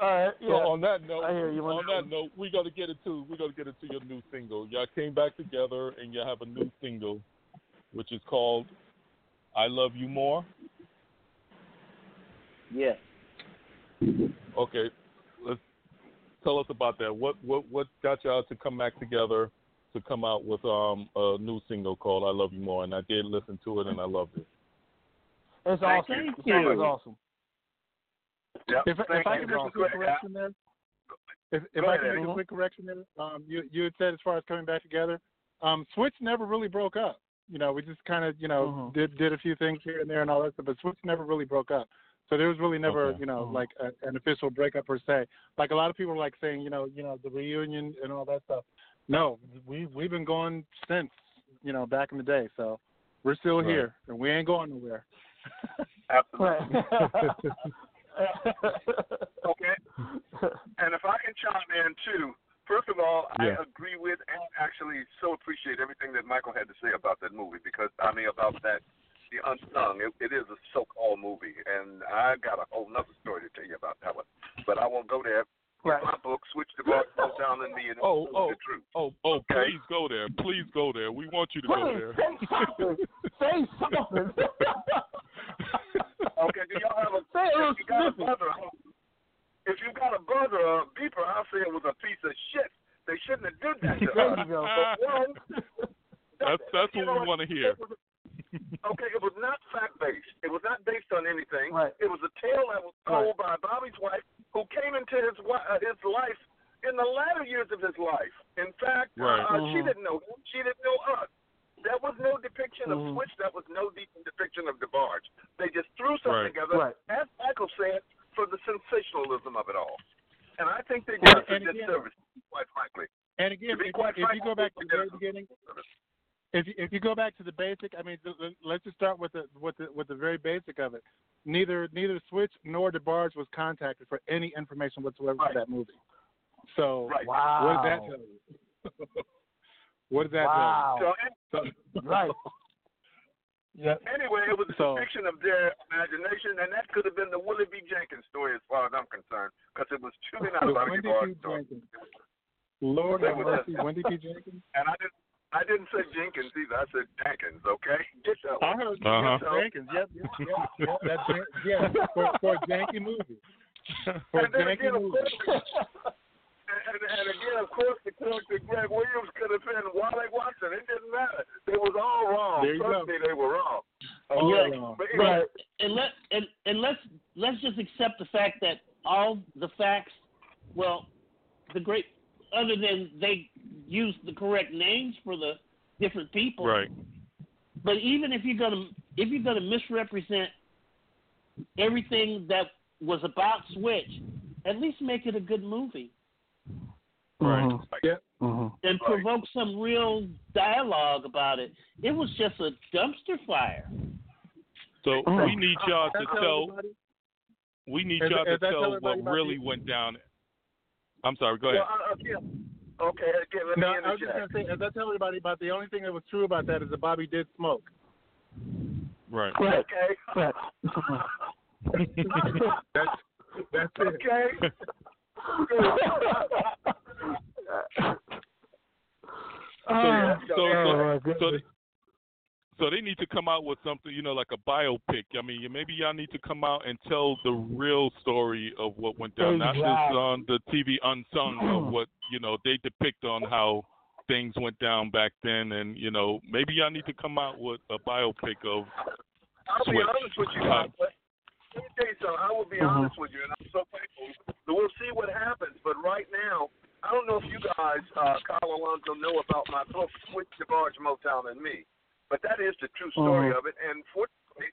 Speaker 3: All right. Yeah.
Speaker 4: So on that note,
Speaker 3: I hear you.
Speaker 4: on that note, we got to get into we got to get into your new single. Y'all came back together and you have a new single, which is called "I Love You More."
Speaker 6: Yeah.
Speaker 4: Okay, let's tell us about that. What what what got y'all to come back together to come out with um a new single called "I Love You More"? And I did listen to it and I loved it.
Speaker 3: It's
Speaker 6: Thank
Speaker 3: awesome.
Speaker 6: you.
Speaker 3: The song is awesome.
Speaker 7: Yep.
Speaker 8: If,
Speaker 7: Thank
Speaker 8: if I
Speaker 7: you.
Speaker 8: can make a quick correction there, if, if I
Speaker 7: ahead,
Speaker 8: can make
Speaker 7: Eddie.
Speaker 8: a quick correction there, um, you you had said as far as coming back together, um, Switch never really broke up. You know, we just kind of you know
Speaker 3: Mhm.
Speaker 8: did did a few things here and there and all that stuff, but Switch never really broke up. So there was really never
Speaker 4: Okay.
Speaker 8: you know
Speaker 3: Mhm.
Speaker 8: like a, an official breakup per se. Like a lot of people are like saying you know you know the reunion and all that stuff. No, we we've been going since you know back in the day. So we're still
Speaker 4: Right.
Speaker 8: here and we ain't going nowhere.
Speaker 7: Absolutely. (laughs) Okay. And if I can chime in too, first of all,
Speaker 4: Yeah.
Speaker 7: I agree with and actually so appreciate everything that Michael had to say about that movie because I mean about that the unsung. It, it is a so-called movie, and I got a whole nother story to tell you about that one, but I won't go there.
Speaker 3: Right.
Speaker 7: My book, Switch the Bar, Go Down in Me, and
Speaker 4: Oh,
Speaker 7: It's
Speaker 4: oh.
Speaker 7: the truth.
Speaker 4: Oh, oh,
Speaker 7: Okay.
Speaker 4: please go there. Please go there. We want you to go there.
Speaker 3: say something. Say something. (laughs)
Speaker 7: Okay, do y'all have a
Speaker 3: Say
Speaker 7: if you got a buzzer? If you got a buzzer or a beeper, I'll say it was a piece of shit. They shouldn't have did that to
Speaker 3: There you go.
Speaker 7: But one, (laughs)
Speaker 4: That's that's
Speaker 7: you
Speaker 4: what we want to hear.
Speaker 7: It was- Okay, it was not fact based. It was not based on anything.
Speaker 3: Right.
Speaker 7: It was a tale that was told by Bobby's wife, who came into his uh, his life in the latter years of his life. In fact,
Speaker 4: Right.
Speaker 7: uh, she
Speaker 3: Mhm.
Speaker 7: didn't know him. She didn't know us. There was no depiction
Speaker 3: Mhm.
Speaker 7: of Switch. That was no deep depiction of DeBarge. They just threw something
Speaker 4: Right.
Speaker 7: together,
Speaker 3: Right.
Speaker 7: as Michael said, for the sensationalism of it all. And I think they did
Speaker 8: Right.
Speaker 7: a disservice, quite frankly.
Speaker 8: And again,
Speaker 7: To be
Speaker 8: if,
Speaker 7: quite
Speaker 8: if
Speaker 7: frank,
Speaker 8: you go back to the very
Speaker 7: did-
Speaker 8: beginning, if you, if you go back to the basic, I mean, th- th- let's just start with the with the with the very basic of it. Neither neither Switch nor DeBarge was contacted for any information whatsoever
Speaker 7: Right.
Speaker 8: for that movie. So
Speaker 7: Right.
Speaker 3: Wow. (laughs)
Speaker 8: what does that tell you? what does that
Speaker 3: Wow.
Speaker 7: So,
Speaker 8: tell you? So, (laughs)
Speaker 3: Right. Yeah.
Speaker 7: Anyway, it was a
Speaker 8: So-
Speaker 7: depiction of their imagination, and that could have been the Willie B. Jenkins story, as far as I'm concerned, because it was truly not about a
Speaker 8: Wendy
Speaker 7: story.
Speaker 8: Lord have
Speaker 7: was
Speaker 8: mercy,
Speaker 7: just-
Speaker 8: Wendy P. Jenkins. (laughs)
Speaker 7: And I didn't, I didn't say Jenkins either. I said Jenkins. Okay, get that
Speaker 8: I heard
Speaker 4: Uh-huh.
Speaker 8: yes, Jenkins. Yep, yep, yep, yep. (laughs) That's Jan- yeah for for a janky movie. For
Speaker 7: And then
Speaker 8: janky
Speaker 7: again, of
Speaker 8: movie.
Speaker 7: course, (laughs) and, and, and again, of course, the character Greg Williams could have been Wally Watson. It didn't matter. It was all wrong.
Speaker 8: There you
Speaker 7: Trust
Speaker 8: go.
Speaker 7: me, they were wrong.
Speaker 8: All
Speaker 7: Okay?
Speaker 8: wrong.
Speaker 7: But anyway,
Speaker 3: Right.
Speaker 6: and let and, and let's let's just accept the fact that all the facts well the great other than they use the correct names for the different people
Speaker 4: Right.
Speaker 6: but even if you're gonna if you're gonna misrepresent everything that was about switch at least make it a good movie
Speaker 4: Right.
Speaker 3: Mhm.
Speaker 8: Yep.
Speaker 3: Mhm.
Speaker 6: and
Speaker 7: Right.
Speaker 6: provoke some real dialogue about it it was just a dumpster fire
Speaker 4: So
Speaker 3: Mm.
Speaker 4: we need y'all to tell. We need y'all to tell what really went down. I'm sorry. Go ahead.
Speaker 7: well, uh, again, okay, again, let
Speaker 8: No,
Speaker 7: me
Speaker 8: I was just gonna say, as I tell everybody about the only thing that was true about that is that Bobby did smoke.
Speaker 4: Right.
Speaker 3: Right.
Speaker 7: Okay.
Speaker 3: Right. (laughs)
Speaker 8: That's that's it.
Speaker 7: Okay.
Speaker 3: Ah, (laughs)
Speaker 4: so,
Speaker 3: oh,
Speaker 4: so,
Speaker 3: my
Speaker 4: so,
Speaker 3: goodness.
Speaker 4: So they need to come out with something, you know, like a biopic. I mean, maybe y'all need to come out and tell the real story of what went down, not just on the TV unsung of (clears throat) what you know they depict on how things went down back then, and you know, maybe y'all need to come out with a biopic of
Speaker 7: I'll be honest with you.
Speaker 4: Uh,
Speaker 7: but let me tell you something. I will be
Speaker 3: Mhm.
Speaker 7: honest with you, and I'm so thankful. So we'll see what happens. But right now, I don't know if you guys, uh, Kyle Alonso, know about my book, Switch DeBarge Motown and Me. But that is the true story
Speaker 3: Mhm.
Speaker 7: of it. And fortunately,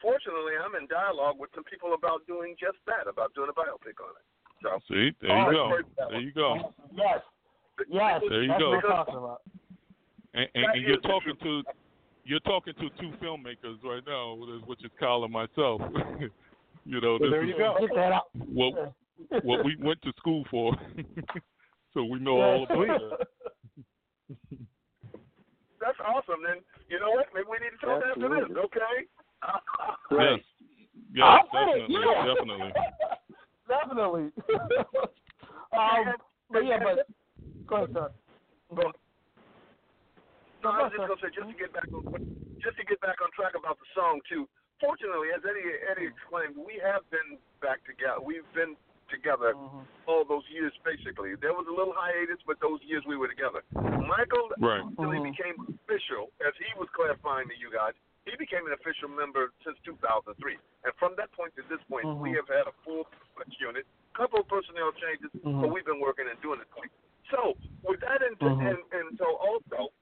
Speaker 7: fortunately, I'm in dialogue with some people about doing just that, about doing a biopic on it. So
Speaker 4: see, there you go,
Speaker 7: that's great.
Speaker 4: there you go,
Speaker 3: Yes. Yes.
Speaker 4: There you
Speaker 3: That's
Speaker 4: go.
Speaker 3: what I'm talking about.
Speaker 4: and, and, and you're talking to you're talking to two filmmakers right now, which is Kyle and myself. (laughs) you know,
Speaker 8: Well,
Speaker 4: this
Speaker 8: there
Speaker 4: is
Speaker 8: you go.
Speaker 3: Get that out.
Speaker 4: what what we went to school for. (laughs) so we know all about that.
Speaker 7: that's awesome. Then you know what? Maybe we need to talk after this.
Speaker 3: Absolutely.
Speaker 7: Okay. (laughs)
Speaker 4: Yes. Yes,
Speaker 3: I'm with it,
Speaker 4: definitely,
Speaker 3: yeah.
Speaker 4: definitely. (laughs)
Speaker 3: Definitely. (laughs) um, but yeah, but go ahead, sir.
Speaker 7: Well, no, I was just gonna say just to get back on just to get back on track about the song too. Fortunately, as Eddie Eddie exclaimed, we have been back together. We've been together
Speaker 3: Mhm.
Speaker 7: all those years basically. There was a little hiatus, but those years we were together. Michael
Speaker 4: Right.
Speaker 7: really
Speaker 3: Mhm.
Speaker 7: became official as he was clarifying to you guys. He He became an official member since 2003, and from that point to this point, we
Speaker 3: Mhm.
Speaker 7: have had a full unit, couple of personnel changes,
Speaker 3: Mhm.
Speaker 7: but we've been working and doing it. So with that, in,
Speaker 3: Mhm.
Speaker 7: and, and so also,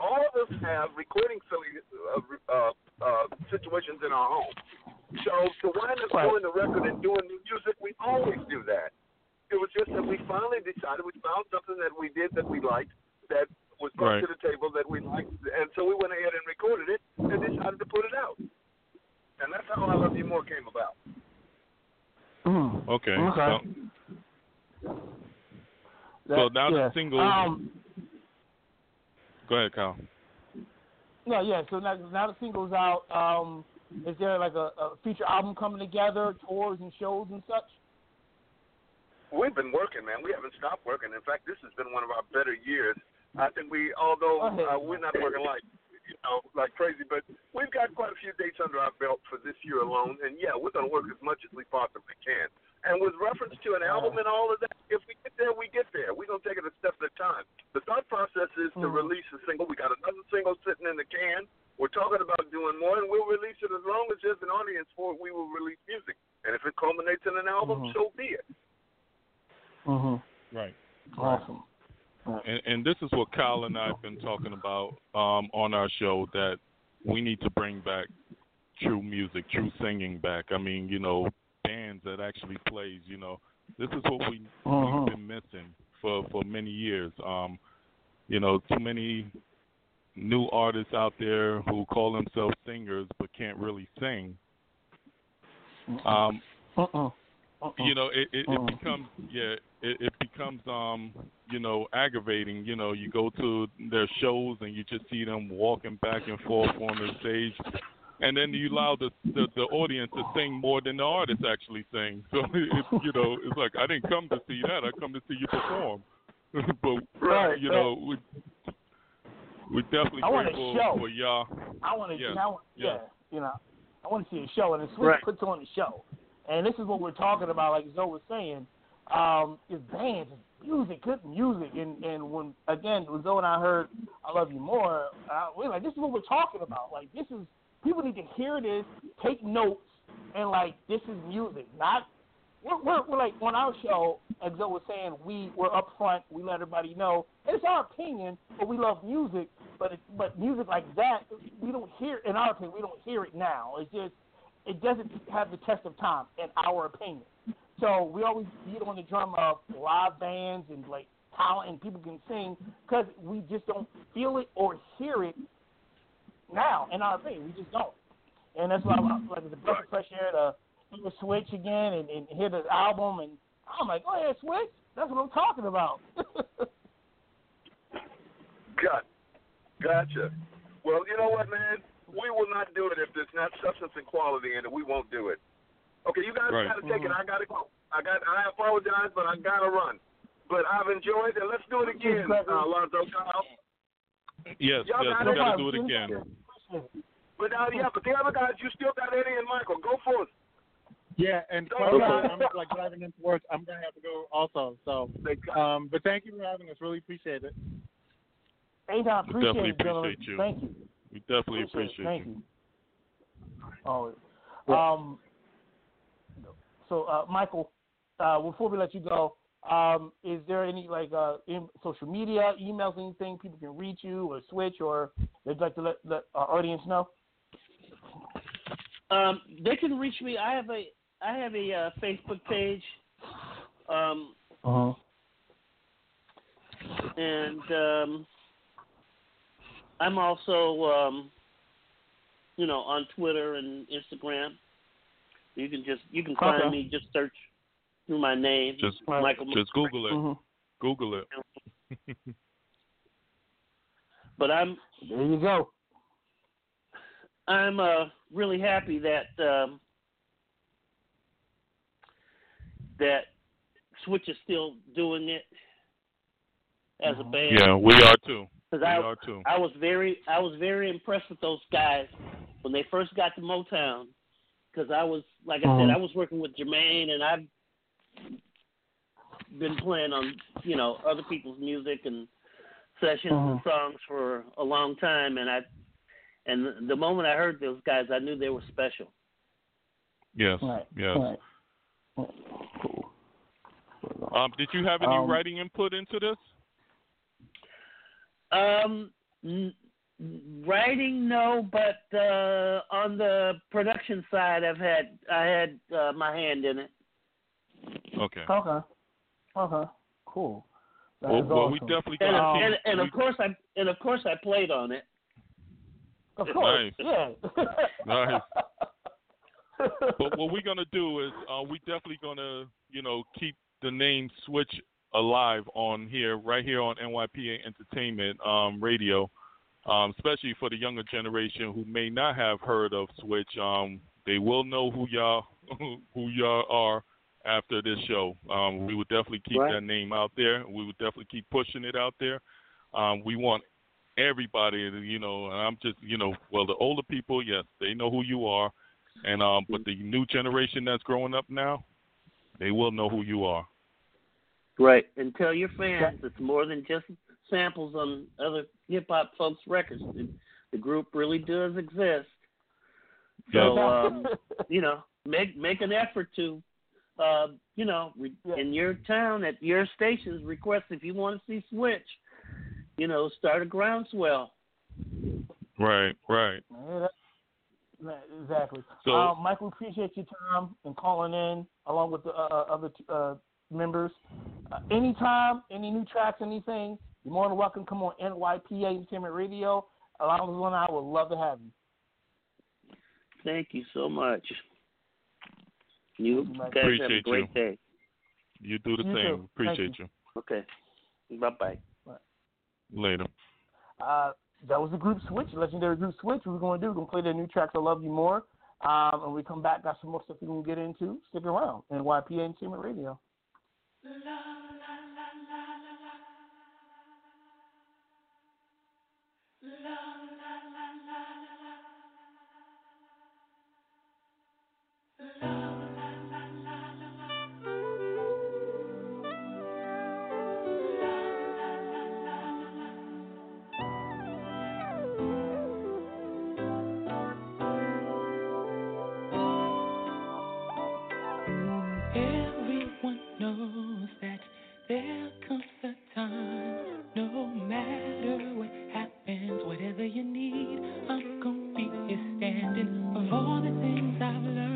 Speaker 7: all of us have recording facility, uh, uh, uh, situations in our home. So to wind up
Speaker 3: Right.
Speaker 7: doing the record and doing the music, we always do that. It was just that we finally decided we found something that we did that we liked that was brought
Speaker 4: Right.
Speaker 7: to the table that we liked, and so we went ahead and recorded it and decided to put it out. And that's how I Love You More came about.
Speaker 3: Mm.
Speaker 4: Okay.
Speaker 3: Okay.
Speaker 4: So, so now
Speaker 3: yeah.
Speaker 4: the single.
Speaker 3: Um,
Speaker 4: go ahead, Kyle.
Speaker 3: yeah, yeah. So now, now the single's out. Um, is there like a, a feature album coming together, tours and shows and such?
Speaker 7: We've been working, man. We haven't stopped working. In fact, this has been one of our better years. I think we, although uh, we're not working like you know like crazy, but we've got quite a few dates under our belt for this year alone. And yeah, we're going to work as much as we possibly can. And with reference to an album and all of that, if we get there, we get there. We're going to take it a step at a time. The thought process is to
Speaker 3: Mhm.
Speaker 7: release a single. We got another single sitting in the can. We're talking about doing more, and we'll release it as long as there's an audience for it. We will release music, and if it culminates in an album,
Speaker 3: Mhm.
Speaker 7: so be it.
Speaker 3: Mm-hmm.
Speaker 4: Right.
Speaker 3: Awesome.
Speaker 4: And, and this is what Kyle and I have been talking about um, on our show that we need to bring back true music, true singing back. I mean, you know, bands that actually plays. You know, this is what we
Speaker 3: Mhm.
Speaker 4: we've been missing for for many years. Um, you know, too many new artists out there who call themselves singers but can't really sing. Um,
Speaker 3: Uh-uh. Uh-uh.
Speaker 4: you know it it,
Speaker 3: Uh-uh.
Speaker 4: it becomes yeah it, it becomes um you know aggravating you know you go to their shows and you just see them walking back and forth on the stage and then you allow the the, the audience to sing more than the artist actually sings. (laughs) so it's you know it's like i didn't come to see that i come to see you perform (laughs) but
Speaker 3: Right,
Speaker 4: you know we we definitely
Speaker 3: I want a show.
Speaker 4: for y'all
Speaker 3: I want to,
Speaker 4: Yes,
Speaker 3: I want,
Speaker 4: yes.
Speaker 3: yeah, you know, I want to see a show, and the Switch
Speaker 7: Right.
Speaker 3: puts on the show, and this is what we're talking about. Like Zoe was saying, um, is bands, is music, good music, and and when again when Zoe and I heard "I Love You More," uh, we're like, this is what we're talking about. Like this is people need to hear this, take notes, and like this is music, not. We're, we're, we're like on our show, as Zoe was saying, we we're upfront. We let everybody know it's our opinion, but we love music. But it, but music like that, we don't hear. In our opinion, we don't hear it now. It's just it doesn't have the test of time, in our opinion. So we always beat on the drum of live bands and like talent and people can sing because we just don't feel it or hear it now. In our opinion, we just don't. And that's why like a breath of fresh air to hear the Switch again and, and hear the album and I'm like, oh yeah, Switch. That's what I'm talking about. (laughs)
Speaker 7: Got, gotcha. Well, you know what, man? We will not do it if there's not substance and quality in it. We won't do it. Okay, you guys
Speaker 4: Right.
Speaker 7: got to take it. I got to go. I got. I apologize, but I got to run. But I've enjoyed it. Let's do it again, uh, Alonzo. Kyle.
Speaker 4: yes
Speaker 7: Y'all
Speaker 4: yes
Speaker 7: got
Speaker 4: we
Speaker 7: it.
Speaker 4: got to do it again
Speaker 7: But now, yeah, but the other guys, you still got Eddie and Michael. Go for it.
Speaker 8: Yeah, and
Speaker 7: Okay.
Speaker 8: I'm like driving into work. I'm gonna have to go also. So, um, but thank you for having us. Really appreciate it.
Speaker 3: Anytime,
Speaker 4: We
Speaker 3: appreciate
Speaker 4: definitely
Speaker 3: it,
Speaker 4: appreciate you.
Speaker 3: Thank you.
Speaker 4: we definitely
Speaker 3: Appreciate it.
Speaker 4: appreciate
Speaker 3: Thank
Speaker 4: you.
Speaker 3: you. Always. Um, so, uh, Michael, uh, before we let you go, um, is there any like uh, in social media, emails, anything people can reach you or switch, or they'd like to let, let our audience know?
Speaker 6: Um, they can reach me. I have a I have a uh, Facebook page, um,
Speaker 3: Uh huh.
Speaker 6: and um, I'm also um, you know on Twitter and Instagram. You can just you can find
Speaker 3: Okay.
Speaker 6: me. Just search through my name,
Speaker 4: Just
Speaker 6: Michael.
Speaker 4: just Google it.
Speaker 3: Mhm.
Speaker 4: Google it. (laughs)
Speaker 6: But I'm
Speaker 3: There you go.
Speaker 6: I'm uh, really happy that um, that Switch is still doing it as a band.
Speaker 4: Yeah, we are too.
Speaker 6: Because
Speaker 4: We
Speaker 6: I,
Speaker 4: are too.
Speaker 6: I was very, I was very impressed with those guys when they first got to Motown. Because I was, like I said,
Speaker 3: Mhm.
Speaker 6: I was working with Jermaine, and I've been playing on, you know, other people's music and sessions and songs for a long time. And I, And the, the moment I heard those guys, I knew they were special.
Speaker 4: Yes.
Speaker 3: Right.
Speaker 4: Yes.
Speaker 3: Right. Cool.
Speaker 4: Um, did you have any
Speaker 3: Um,
Speaker 4: writing input into this?
Speaker 6: Um, n- writing, no, but uh, on the production side, I've had I had uh, my hand in it.
Speaker 4: Okay.
Speaker 3: Okay. Okay. Cool. That
Speaker 4: Well,
Speaker 3: is
Speaker 4: well, we
Speaker 3: awesome.
Speaker 4: definitely
Speaker 6: And,
Speaker 4: gonna
Speaker 6: and,
Speaker 4: keep.
Speaker 6: and
Speaker 4: we-
Speaker 6: of course I and of course I played on it.
Speaker 3: Of course.
Speaker 4: Nice.
Speaker 3: Yeah.
Speaker 4: Nice. (laughs) but what we're gonna do is uh, we definitely gonna you know keep the name Switch alive on here right here on NYPA Entertainment um, Radio, um, especially for the younger generation who may not have heard of Switch. Um, they will know who y'all (laughs) who y'all are after this show. Um, we would definitely keep
Speaker 6: Right.
Speaker 4: that name out there. We would definitely keep pushing it out there. Um, we want everybody, you know, and I'm just, you know, well, the older people, yes, they know who you are, and um, but the new generation that's growing up now, they will know who you are.
Speaker 6: Right. And tell your fans it's more than just samples on other hip hop folks' records. The, the group really does exist. So um, (laughs) you know, make make an effort to, uh, you know, re-
Speaker 3: Yeah.
Speaker 6: in your town at your stations, request if you want to see Switch. You know, start a groundswell.
Speaker 4: Right, right.
Speaker 3: Yeah, that- that- exactly.
Speaker 4: So-
Speaker 3: um, Mike, we appreciate your time and calling in along with the uh, uh, other uh, members. Uh, anytime, any new tracks, anything, you're more than welcome. Come on NYPA Entertainment Radio. Along with one, I would love to have you.
Speaker 6: Thank you so much. You
Speaker 3: Thank you, Mike.
Speaker 6: guys have a great
Speaker 4: you.
Speaker 6: day.
Speaker 4: You do the
Speaker 3: You
Speaker 4: same.
Speaker 3: too. Thank
Speaker 4: Appreciate you.
Speaker 6: Okay. Bye bye.
Speaker 4: Later.
Speaker 3: Uh, that was the group Switch, legendary group Switch. What we're going to do, we're going to play their new tracks, I Love You More. Um, and we come back, got some more stuff we can get into. Stick around. NYPA Entertainment Radio.
Speaker 1: Everyone knows that there comes a time, no matter what happens, whatever you need, I'm gonna be here standing. Of all the things I've learned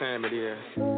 Speaker 1: time it is.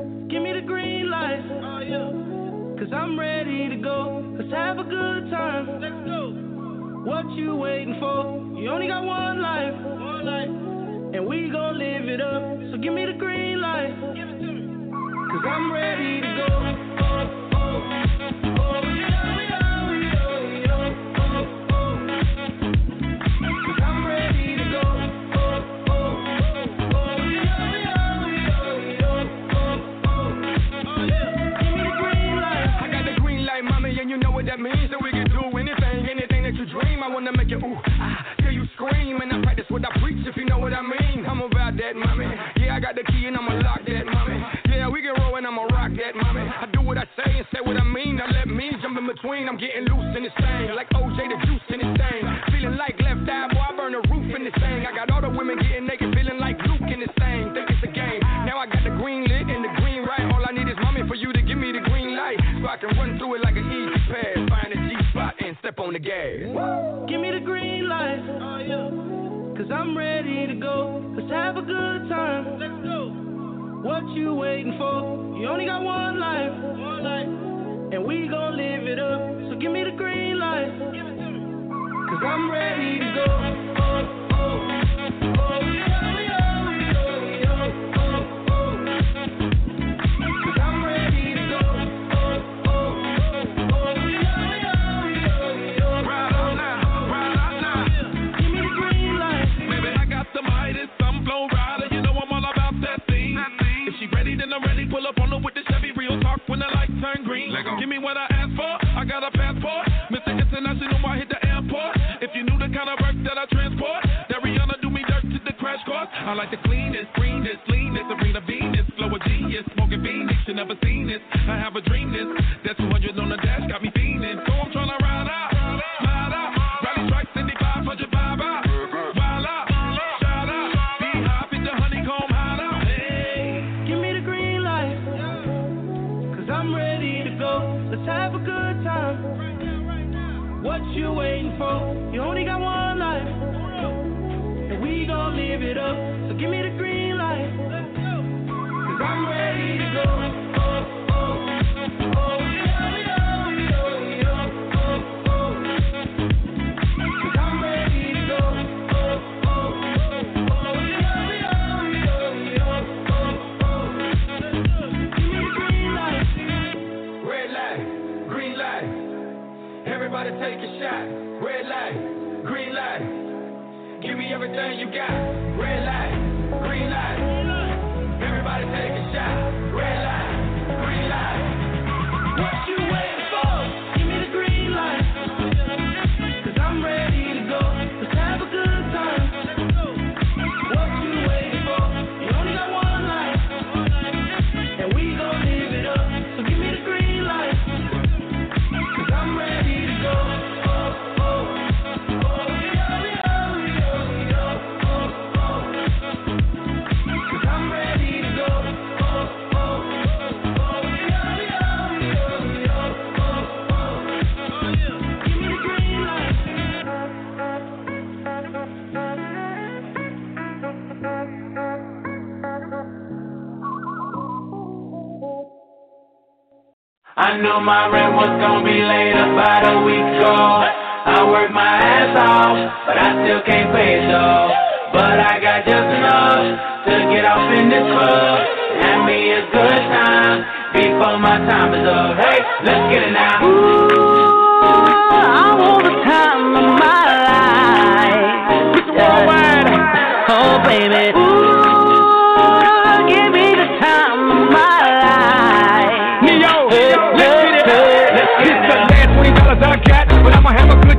Speaker 1: everything you got. I knew my rent was gonna be late about a week ago. I worked my
Speaker 9: ass off, but I still can't pay it. But I got
Speaker 10: just enough to get off in this club.
Speaker 5: and me a good time before my time is up. Hey, let's get it
Speaker 9: now. Ooh, I want the time of my life. Just, oh, baby. Ooh, give me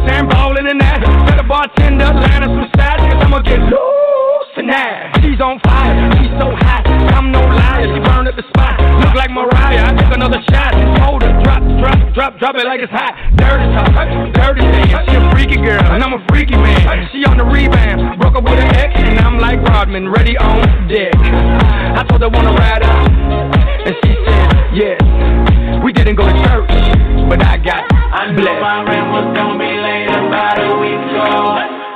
Speaker 9: and ballin' in that. Better a bartender, line some sides, cause I'ma get loose tonight. She's on fire, she's so hot. I'm no liar, she burned up the spot. Look like Mariah, I took another shot. Hold her, drop, drop, drop, drop it like it's hot. Dirty talk, dirty dance. She a freaky girl, and
Speaker 5: I'm a freaky man. She on the rebound,
Speaker 11: broke up with an ex, and I'm like Rodman, ready on deck. I told her wanna ride
Speaker 5: up, and she said Yeah. We didn't go to church but I got I'm
Speaker 12: blessed. my rent was gonna be late about a week ago.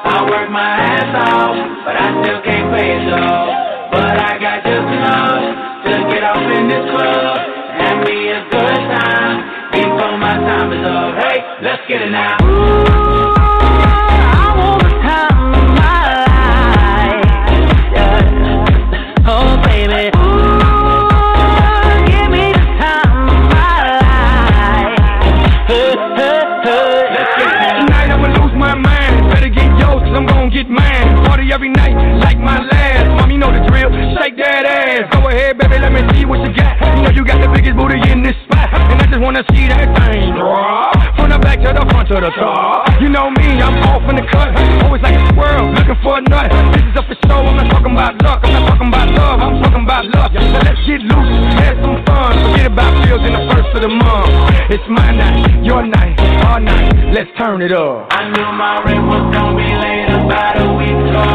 Speaker 12: I worked my ass off, but I still can't pay it though. But I got just enough to get off in this club and be a good time before my time is up. Hey, let's get it now.
Speaker 9: and see what you got. You know you got the biggest booty in this spot, and I just wanna see that thing drop from the back to the front to the top. You know me, I'm off in the cut, always like a squirrel looking for a nut. This is up for show. I'm not talking about luck, I'm not talking about love, I'm talking about love. So let's get loose, have some fun, forget about bills in the first of the month. It's my night, your night, our night. Let's turn it up.
Speaker 10: I knew my rent was gonna be late about a week ago.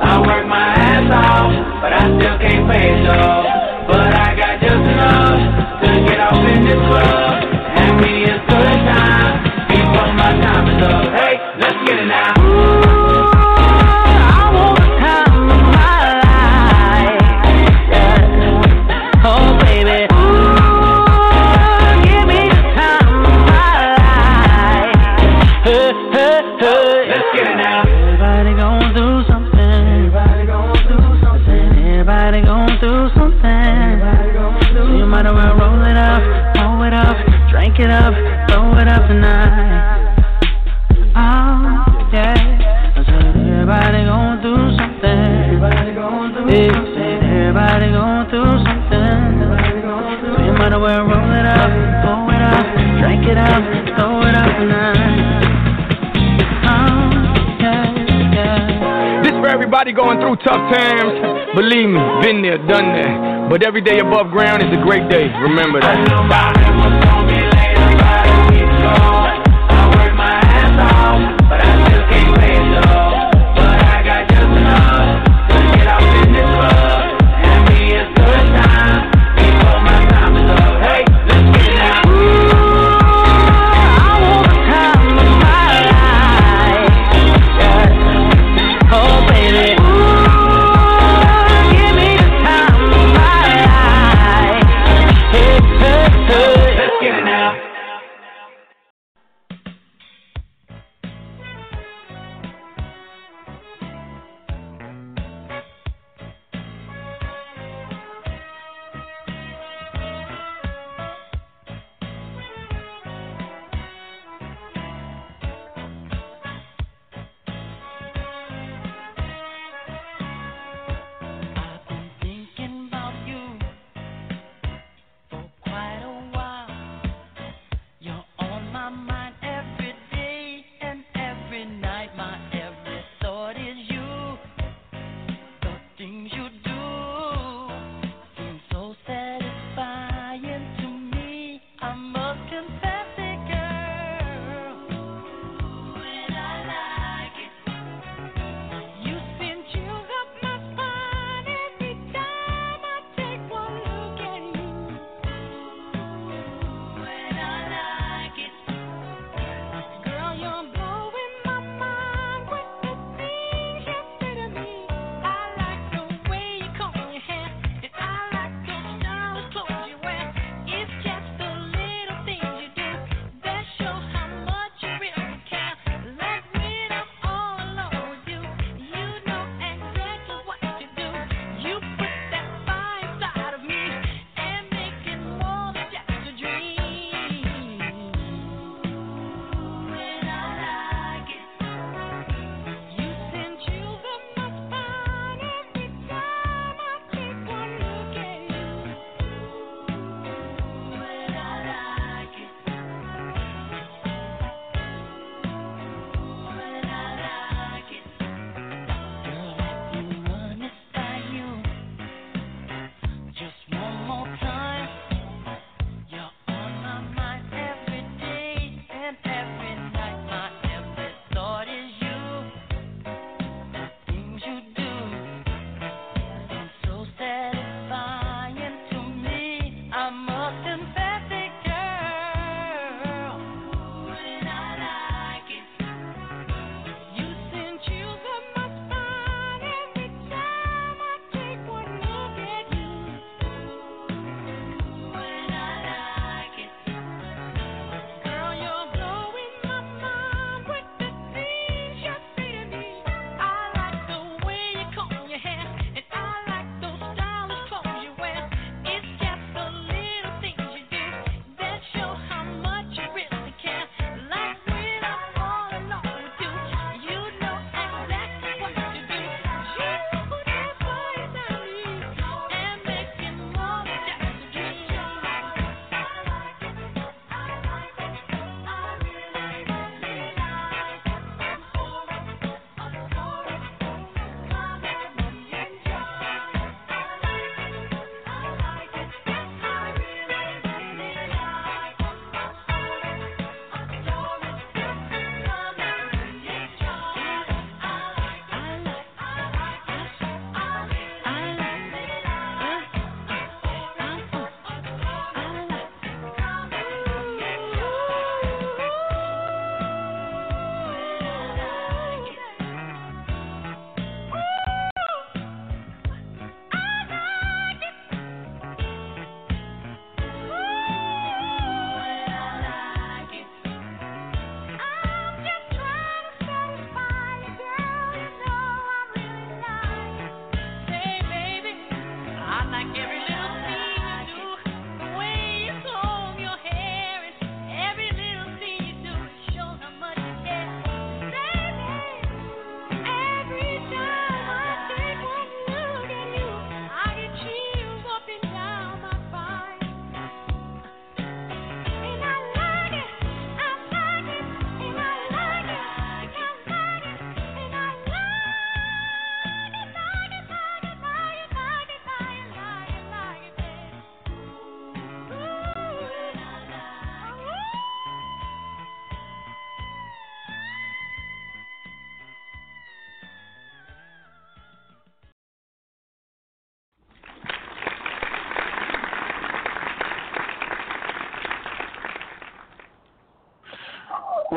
Speaker 10: I worked my ass off, but I still can't pay it off. But I got just enough to get off in this club. Me a good time before my time is up. Hey, let's get it now.
Speaker 12: Said everybody going through something. Roll it up, it up, drink it up, throw it up.
Speaker 9: This for everybody going through tough times. Believe me, been there, done that. But every day above ground is a great day. Remember that.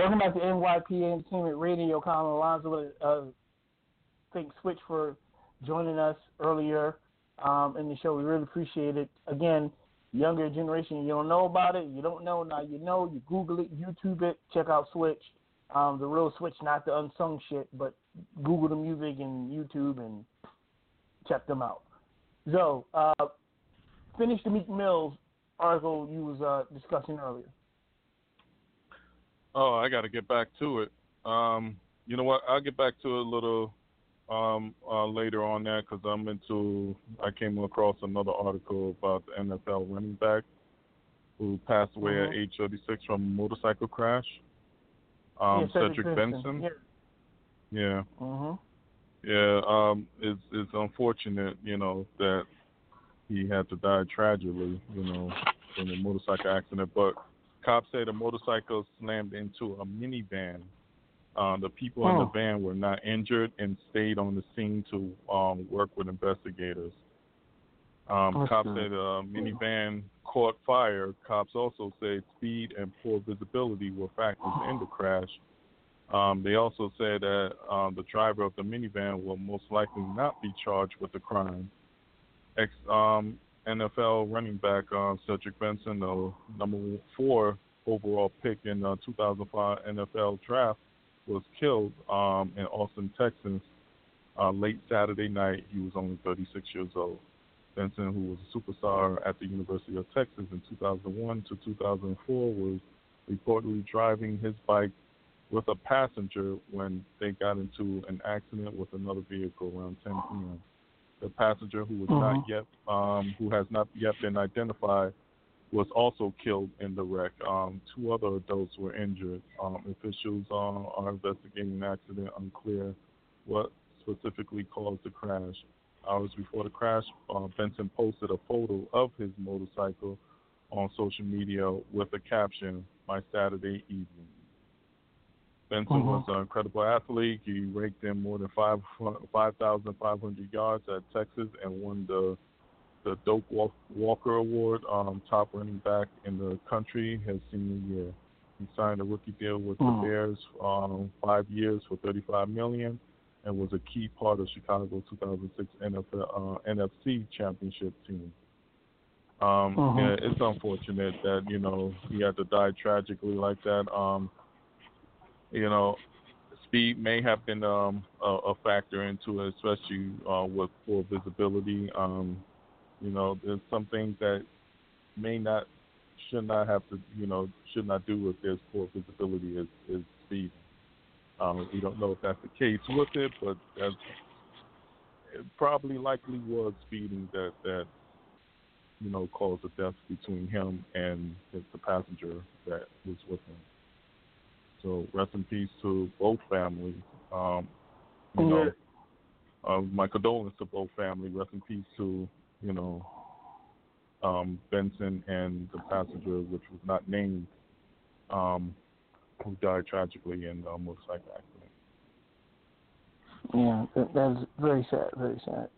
Speaker 3: Welcome back to NYP Entertainment Radio. Colin with uh, thank Switch for joining us earlier um, in the show. We really appreciate it. Again, younger generation, you don't know about it. You don't know now. You know. You Google it, YouTube it, check out Switch, um, the real Switch, not the unsung shit. But Google the music and YouTube and check them out. So, uh, finish the Meek Mills article you was uh, discussing earlier.
Speaker 4: Oh, I got to get back to it. Um, you know what? I'll get back to it a little um, uh, later on that because I'm into. I came across another article about the NFL running back who passed away
Speaker 3: Mhm.
Speaker 4: at age 36 from a motorcycle crash. Um,
Speaker 3: Yeah,
Speaker 4: Cedric Benson.
Speaker 3: Yeah.
Speaker 4: Yeah.
Speaker 3: Mhm.
Speaker 4: Yeah, um, it's it's unfortunate, you know, that he had to die tragically, you know, in a motorcycle accident. But cops say the motorcycle slammed into a minivan. Uh, the people in the
Speaker 3: Oh.
Speaker 4: van were not injured and stayed on the scene to um, work with investigators. Um,
Speaker 3: That's
Speaker 4: cops say the minivan caught fire. Cops also say speed and poor visibility were factors in the crash. Um, they also said that um, the driver of the minivan will most likely not be charged with the crime. Ex um, NFL running back uh, Cedric Benson, the number four overall pick in the 2005 NFL draft, was killed um, in Austin, Texas, uh, late Saturday night. He was only 36 years old. Benson, who was a superstar at the University of Texas in 2001 to 2004, was reportedly driving his bike with a passenger when they got into an accident with another vehicle around 10 p.m. The passenger, who was not
Speaker 3: Mhm.
Speaker 4: yet, um, who has not yet been identified, was also killed in the wreck. Um, two other adults were injured. Um, officials uh, are investigating the accident. Unclear what specifically caused the crash. Hours before the crash, uh, Benson posted a photo of his motorcycle on social media with a caption, "My Saturday evening." Benson
Speaker 3: Mhm.
Speaker 4: was an incredible athlete. He raked in more than five 5,500 yards at Texas and won the the Doak Walker Award, um, top running back in the country his senior year. He signed a rookie deal with
Speaker 3: Mm.
Speaker 4: the Bears, um, five years for 35 million, and was a key part of Chicago 2006 NFL, uh, NFC Championship team. Um,
Speaker 3: Mhm.
Speaker 4: yeah, it's unfortunate that you know he had to die tragically like that. Um, you know, speed may have been um, a, a factor into it, especially uh, with poor visibility. Um, you know, there's some things that may not, should not have to, you know, should not do if there's poor visibility is, is speed. Um, we don't know if that's the case with it, but that's, it probably likely was speeding that that you know caused the death between him and the passenger that was with him. So rest in peace to both families. Um, you know, uh, my condolences to both family. Rest in peace to you know um, Benson and the passenger, which was not named, um, who died tragically in a motorcycle accident.
Speaker 3: Yeah, that, that's very sad, very sad.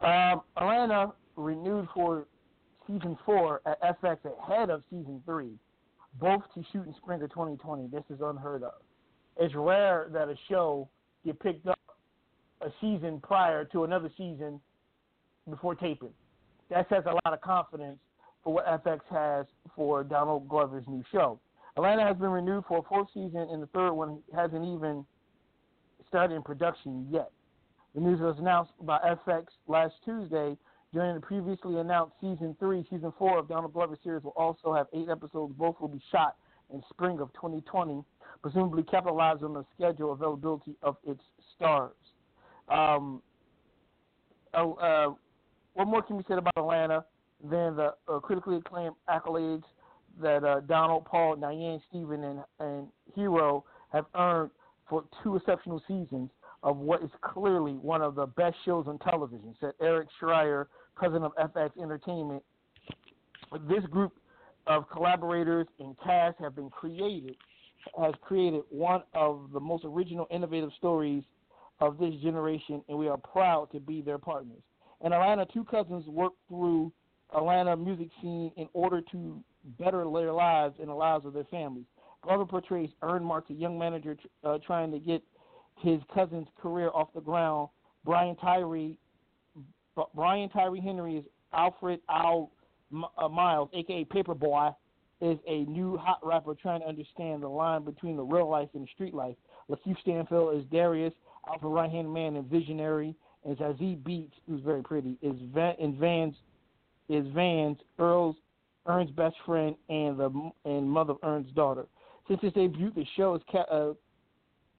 Speaker 3: Um, Atlanta renewed for season four at FX ahead of season three, both to shoot in spring of 2020. This is unheard of. It's rare that a show get picked up a season prior to another season before taping. That says a lot of confidence for what FX has for Donald Glover's new show. Atlanta has been renewed for a fourth season, and the third one hasn't even started in production yet. The news was announced by FX last Tuesday. During the previously announced season three, season four of Donald Glover's series will also have eight episodes. Both will be shot in spring of 2020, presumably capitalize on the schedule availability of its stars. Um, uh, uh, what more can be said about Atlanta than the uh, critically acclaimed accolades that uh, Donald, Paul, Diane, Steven, and, and Hiro have earned for two exceptional seasons of what is clearly one of the best shows on television, said Eric Schrier, president of FX Entertainment. This group of collaborators and cast have been created, has created one of the most original, innovative stories of this generation, and we are proud to be their partners. In Atlanta, two cousins worked through Atlanta music scene in order to better their lives and the lives of their families. Glover portrays Earn Marks, a young manager uh, trying to get his cousin's career off the ground. Brian Tyree, Brian Tyree Henry is Alfred Al uh, Miles, aka Paper Boi, is a new hot rapper trying to understand the line between the real life and the street life. Lakeith Stanfield is Darius, Alfred right hand man and visionary, and Zazie Beetz, who's very pretty, is Van, and Vans is Vans Earl's Earn's best friend and the and mother of Earn's daughter. Since its debut, the show has ca- uh,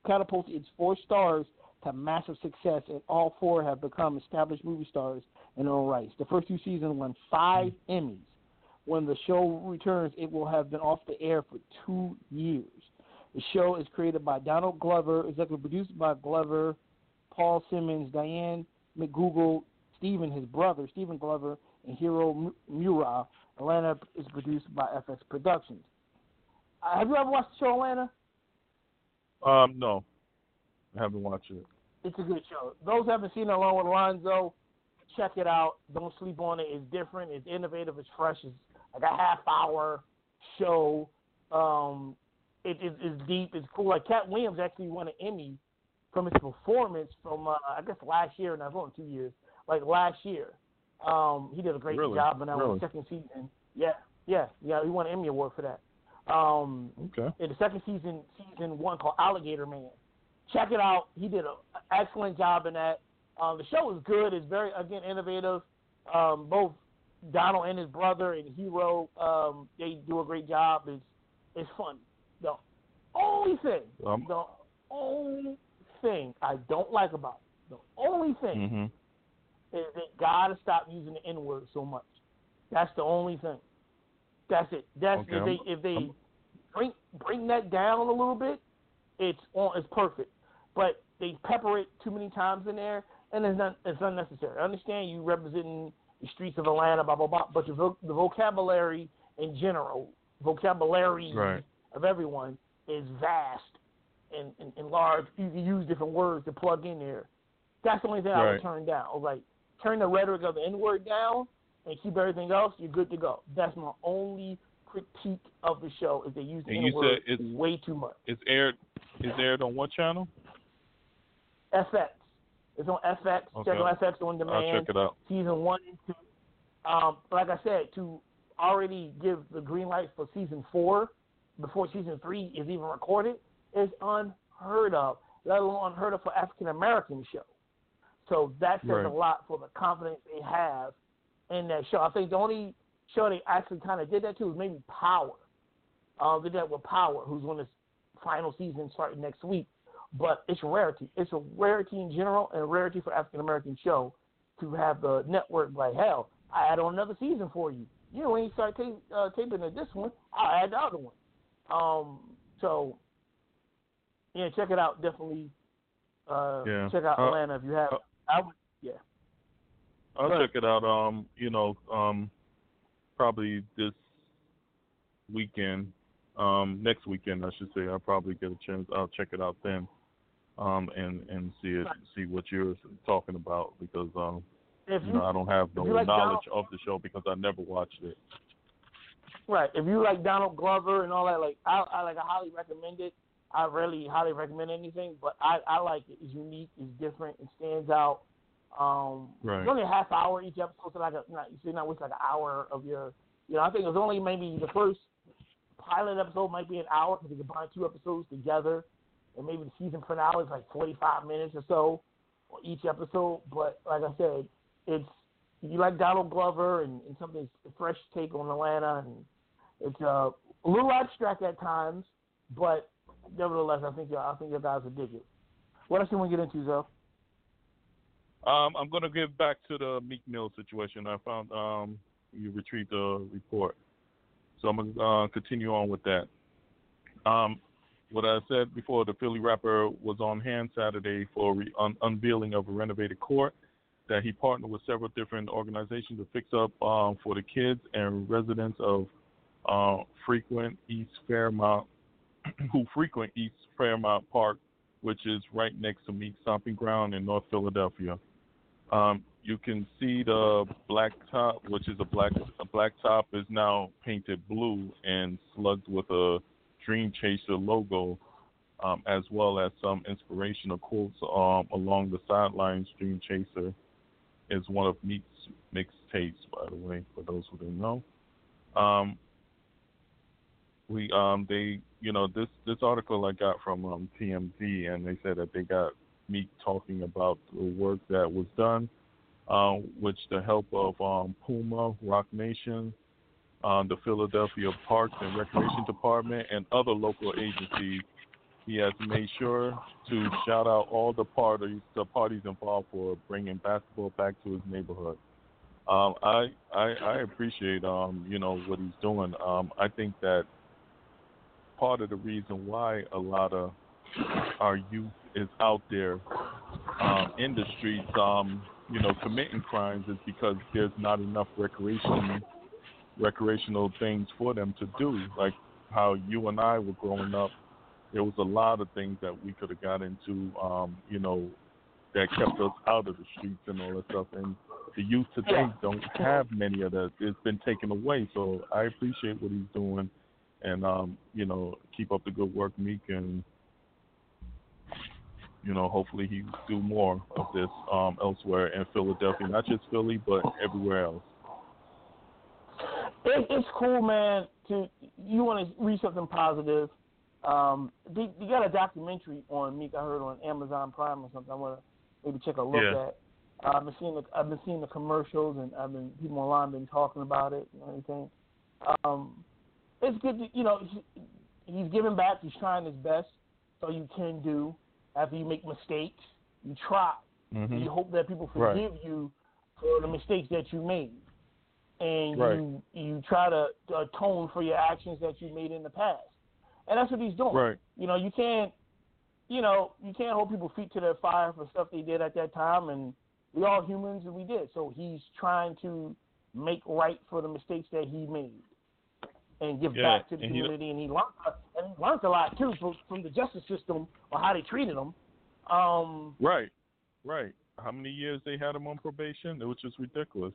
Speaker 3: catapulted its four stars to massive success, and all four have become established movie stars in their own rights. The first two seasons won five Emmys. When the show returns, it will have been off the air for two years. The show is created by Donald Glover, executive produced by Glover, Paul Simmons, Dianne McGunigle, Stephen, his brother, Stephen Glover, and Hiro Murai. Atlanta is produced by FX Productions. Uh, have you ever watched the show Atlanta?
Speaker 4: Um, no, I haven't watched it.
Speaker 3: It's a good show. Those who haven't seen it along with Alonzo, check it out. Don't sleep on it. It's different. It's innovative. It's fresh. It's like a half hour show. Um, it is it, deep. It's cool. Like Katt Williams actually won an Emmy from his performance from uh, I guess last year, and I've only two years. Like last year, um, he did a great
Speaker 4: really?
Speaker 3: job in that
Speaker 4: really?
Speaker 3: second season. Yeah, yeah, yeah. He won an Emmy award for that. Um,
Speaker 4: okay.
Speaker 3: In the second season, season one called Alligator Man. Check it out. He did an excellent job in that. Um, the show is good. It's very again innovative. Um, both Donald and his brother and Hiro, um, they do a great job. It's it's fun. The only thing,
Speaker 4: um,
Speaker 3: the only thing I don't like about it, the only thing
Speaker 4: mm-hmm.
Speaker 3: is that gotta stop using the N word so much. That's the only thing. That's it. That's
Speaker 4: okay.
Speaker 3: if they if they bring bring that down a little bit, it's on it's perfect. But they pepper it too many times in there, and it's not it's unnecessary. I understand you representing the streets of Atlanta, blah blah blah, but the, vo- the vocabulary in general, vocabulary
Speaker 4: right.
Speaker 3: of everyone is vast and, and, and large. You can use different words to plug in there. That's the only thing I would turn down. Like, turn the rhetoric of the N word down and keep everything else. You're good to go. That's my only critique of the show is they use the N word way too much.
Speaker 4: It's aired. It's aired on what channel?
Speaker 3: FX. It's on FX.
Speaker 4: Okay.
Speaker 3: Check on FX on demand.
Speaker 4: I'll check it out.
Speaker 3: Season one and two. Um, like I said, to already give the green light for season four before season three is even recorded is unheard of. Let alone unheard of for African American show. So that says
Speaker 4: Right.
Speaker 3: a lot for the confidence they have in that show. I think the only show they actually kind of did that to was maybe Power. Uh, they did that with Power, who's on this final season starting next week. But it's a rarity. It's a rarity in general and a rarity for African American show to have the network like hell. I add on another season for you. You know, when you start ta- uh, taping this one, I'll add the other one. Um, so yeah, check it out. Definitely uh,
Speaker 4: Yeah.
Speaker 3: check out
Speaker 4: Uh,
Speaker 3: Atlanta if you have. I would, yeah.
Speaker 4: I'll check it out. Um, you know, um, probably this weekend. Um, next weekend, I should say. I'll probably get a chance. I'll check it out then. Um, and and see it, see what you're talking about because um,
Speaker 3: If
Speaker 4: you
Speaker 3: you,
Speaker 4: know, I don't have no
Speaker 3: like
Speaker 4: knowledge of the show because I never watched it.
Speaker 3: Right. If you like Donald Glover and all that, like I, I like I highly recommend it. I really highly recommend anything, but I, I like it. It's unique. It's different. It stands out. Um,
Speaker 4: Right.
Speaker 3: It's only a half hour each episode, so like a, not, you should not waste like an hour of your. You know, I think it was only maybe the first pilot episode might be an hour because they combine two episodes together, and maybe the season finale is like forty five minutes or so on each episode. But like I said, it's you like Donald Glover and, and something fresh take on Atlanta, and it's uh, a little abstract at times, but nevertheless, I think I think you guys will dig it. What else do you want to get into, Zoe?
Speaker 4: Um, I'm going to get back to the Meek Mill situation. I found um, you retrieved the report, so I'm going to uh, continue on with that. Um, what I said before, the Philly rapper was on hand Saturday for re- un- unveiling of a renovated court that he partnered with several different organizations to fix up um, for the kids and residents of uh, frequent East Fairmount, (clears throat) who frequent East Fairmount Park, which is right next to Meek Stomping Ground in North Philadelphia. Um, you can see the black top, which is a black a black top, is now painted blue and slugged with a Dream Chaser logo, um, as well as some inspirational quotes um, along the sidelines. Dream Chaser is one of Meek's mixtapes, by the way, for those who don't know. Um, we um, they you know this this article I got from um, TMZ, and they said that they got Meek talking about the work that was done, uh, which the help of um, Puma, Roc Nation, um, the Philadelphia Parks and Recreation Department, and other local agencies. He has made sure to shout out all the parties, the parties involved for bringing basketball back to his neighborhood. Um, I, I I appreciate um, you know what he's doing. Um, I think that part of the reason why a lot of our youth is out there um, in the streets, um, you know, committing crimes is because there's not enough recreation recreational things for them to do. Like how you and I were growing up, there was a lot of things that we could have got into, um, you know, that kept us out of the streets and all that stuff. And the youth today don't have many of that. It's been taken away. So I appreciate what he's doing, and um, you know, keep up the good work, Meek, and you know, hopefully he do more of this um, elsewhere in Philadelphia, not just Philly, but everywhere else.
Speaker 3: It, it's cool, man. To you want to read something positive. Um, they, they got a documentary on Meek. I heard on Amazon Prime or something. I want to maybe check a look
Speaker 4: Yeah.
Speaker 3: at. Uh, I've been seeing the I've been seeing the commercials and I've been people online been talking about it and everything. Um, it's good to you know he, he's giving back. He's trying his best. So you can do after you make mistakes. You try.
Speaker 4: Mhm.
Speaker 3: You hope that people
Speaker 4: Right.
Speaker 3: forgive you for the mistakes that you made, and
Speaker 4: Right.
Speaker 3: you you try to atone for your actions that you made in the past. And that's what he's doing.
Speaker 4: Right.
Speaker 3: You know, you can't, you know, you can't hold people feet to their fire for stuff they did at that time, and we all humans, and we did. So he's trying to make right for the mistakes that he made, and give
Speaker 4: Yeah,
Speaker 3: back to the
Speaker 4: and he-
Speaker 3: community. And he learned, and he learned a lot too from, from the justice system or how they treated him. Um,
Speaker 4: Right, right. How many years they had him on probation? It was just ridiculous.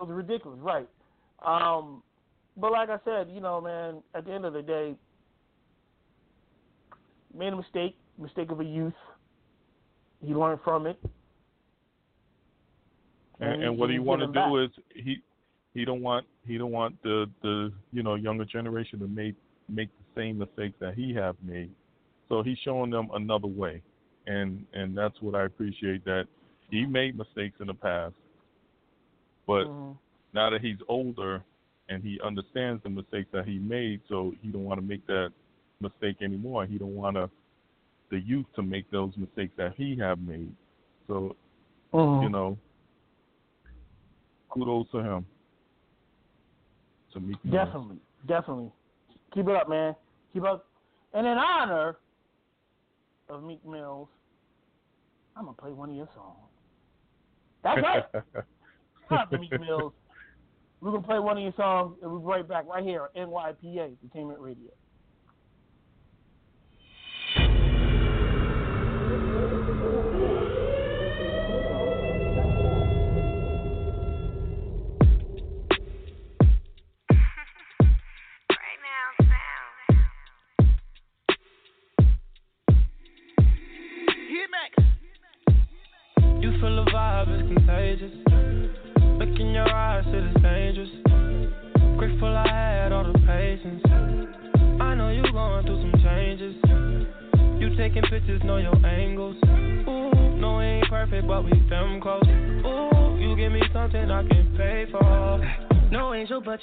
Speaker 3: It was ridiculous, right? Um, but like I said, you know, man, at the end of the day, made a mistake, mistake of a youth. He learned from it.
Speaker 4: And,
Speaker 3: he-
Speaker 4: and what he
Speaker 3: he's
Speaker 4: want to do
Speaker 3: back.
Speaker 4: is he he don't want he don't want the the you know younger generation to make make the same mistakes that he have made. So he's showing them another way, and and that's what I appreciate that he made mistakes in the past, but
Speaker 3: Mhm.
Speaker 4: now that he's older and he understands the mistakes that he made, so he don't want to make that mistake anymore. He don't want to the youth to make those mistakes that he have made. So
Speaker 3: Mhm.
Speaker 4: you know, kudos to him. To Mill.
Speaker 3: Definitely, definitely. Keep it up, man. Keep up. And in honor of Meek Mills, I'm gonna play one of your songs. That's right. (laughs) To Meek Mills. We're gonna play one of your songs, and we'll be right back right here on NYPA Entertainment Radio.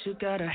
Speaker 13: You
Speaker 5: got a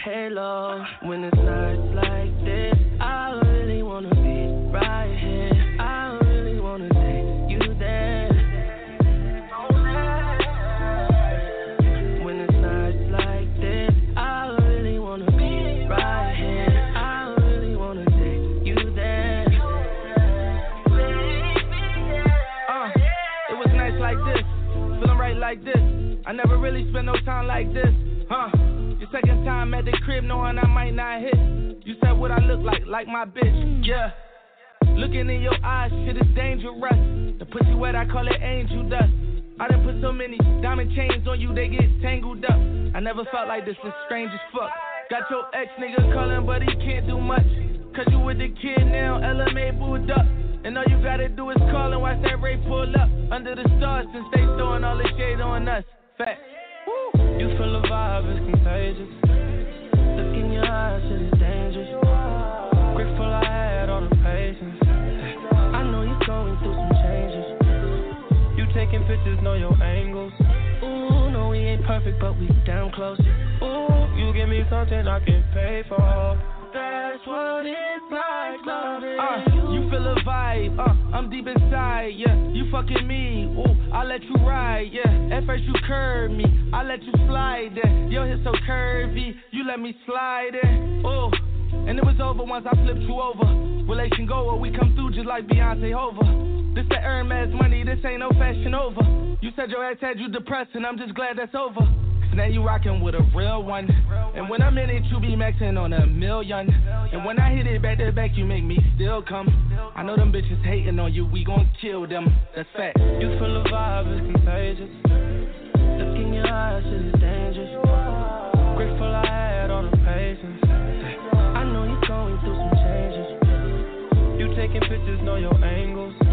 Speaker 14: that's over. Now you rockin' with a real one. And when I'm in it, you be maxing on a million. And when I hit it back to back, you make me still come. I know them bitches hating on you, we gon' kill them. That's fact. You feel the vibe, it's contagious. Look in your eyes, it's dangerous. Grateful I had all the patience. I know you're going through some changes. You taking pictures, know your angles.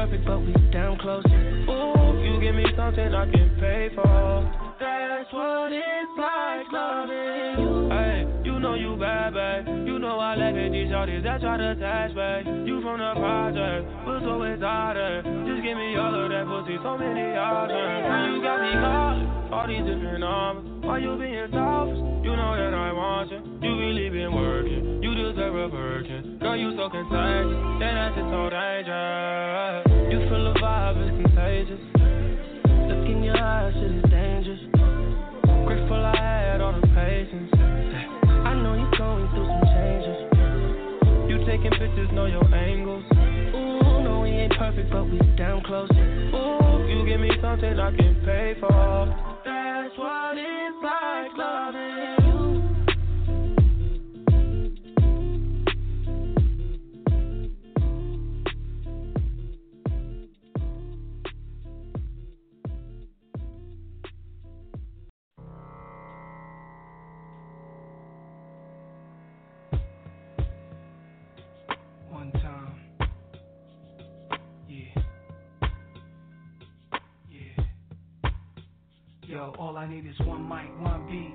Speaker 14: Perfect, but we down close. Ooh you give me something I can pay for. That's what it's like loving you. Hey, you know you bad, babe. You know I like it, these shorties that try to attach, babe. You from the project, but so exotic. Just give me all of that pussy, so many options. You got me calling, all these different numbers. Why you being selfish? You know that I want you. You really been working. You deserve a Birkin. Girl, you so contagious. Then that's just so dangerous. You feel the vibe, it's contagious Look in your eyes, it is dangerous. Grateful I had all the patience. I know you're going through some changes. You taking pictures, know your angles. Ooh, no, we ain't perfect, but we down close. Ooh, you give me something I can pay for. That's what it's like loving. All I need is one mic, one beat,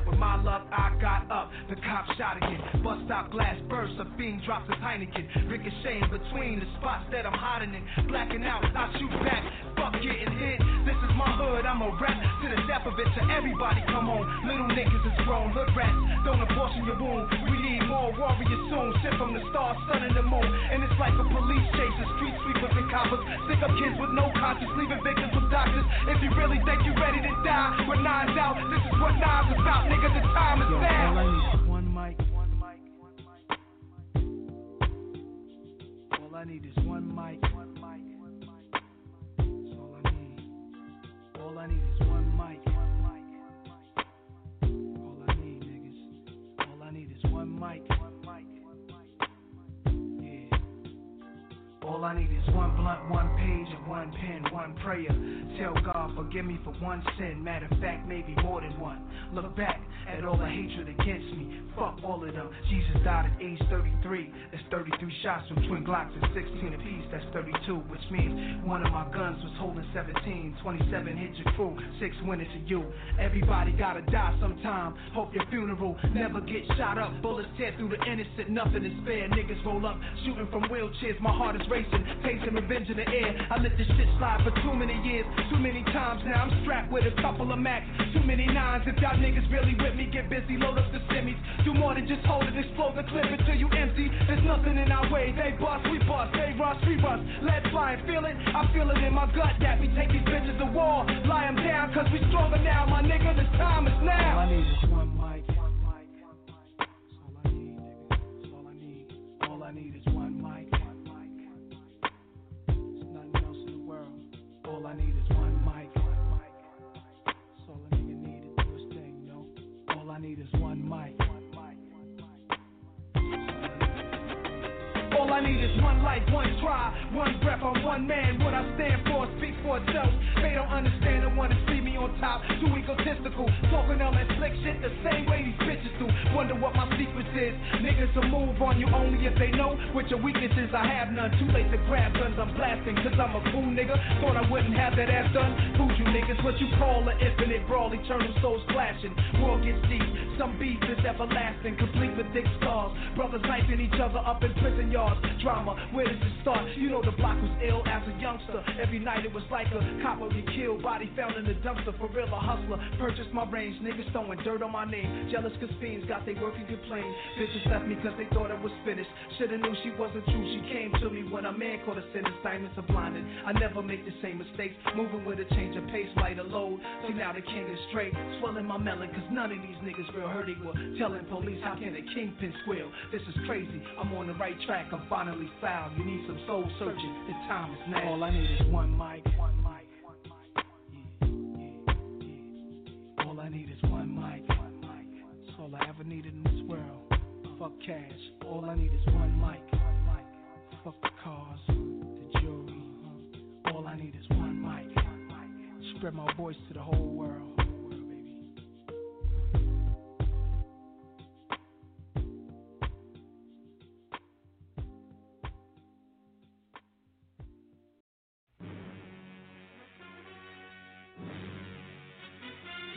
Speaker 14: With my luck, I got up. The cop shot again. Bust stop glass burst. A fiend drops his Heineken. Ricocheting between the spots that I'm hiding in. Blacking out, I shoot back. Fuck getting hit. This is my hood. I'm a rap to the death of it. To everybody, come on. Little niggas is grown. Hood rats. Don't abortion your wound. We need more warriors soon. Sent from the stars, sun, and the moon. And it's like a police chase. A street sweepers and coppers. Stick up kids with no conscience. Leaving victims with doctors. If you really think you're ready to die with nines out. This is what nines about, nigga. The time is Yo, now. All I need is one mic, one mic, one mic. All I need is one mic, one mic, one mic. That's all I need. All I need is one mic, All I need is one blunt, one page, and one pen, one prayer. Tell God, forgive me for one sin. Matter of fact, maybe more than one. Look back at all the hatred against me. Fuck all of them. Jesus died at age 33. That's 33 shots from twin Glocks and 16 apiece. That's 32, which means one of my guns was holding 17. 27 hit your crew, six went into you. Everybody gotta die sometime. Hope your funeral never get shot up. Bullets tear through the innocent, nothing is fair. Niggas roll up, shooting from wheelchairs. My heart is racing, tasting revenge in the air. I let this shit slide for too many years. Too many times now I'm strapped with a couple of max. Too many nines. If y'all niggas really with me, get busy, load up the semis. Do more than just hold it, explode the clip until you empty. There's nothing in our way. They bust, we bust, they rush, we rush. Let's fly and feel it. I feel it in my gut that we take these bitches to war. Lie them down, cause we stronger now. My nigga, the time is now. All I need is one mic. Mic. All I need is one life, one try, one breath. I'm one man. What I stand for speaks for itself. They don't understand and wanna see me on top. Too egotistical, talking all that slick shit the same way these bitches do. What my secret is. Niggas will move on you only if they know what your weaknesses. I have none. Too late to grab guns. I'm blasting cause I'm a fool nigga. Thought I wouldn't have that ass done. Food you niggas. What you call an infinite brawl. Eternal souls clashing. World gets deep. Some beef is everlasting. Complete with thick scars. Brothers knifing each other up in prison yards. Drama, where does it start? You know the block was ill as a youngster. Every night it was like a cop copper be killed. Body found in the dumpster. For real, a hustler. Purchased my range. Niggas throwing dirt on my name. Jealous cause fiends got they work and complain. Bitches left me cause they thought it was finished. Shoulda knew she wasn't true. She came to me when a man caught a sentence. Diamonds are blinded. I never make the same mistakes. Moving with a change of pace, lighter load. See now the king is straight. Swelling my melon cause none of these niggas real hurt. They telling police how can a kingpin squeal. This is crazy. I'm on the right track. I'm finally found. You need some soul searching. The time is now. All I need is one mic. One mic. Yeah, yeah, yeah. All I need is one mic. One mic. I ever needed in this world. Fuck cash. All I need is one mic. Fuck the cars, the jewelry. All I need is one mic. One mic. Spread my voice to the whole world.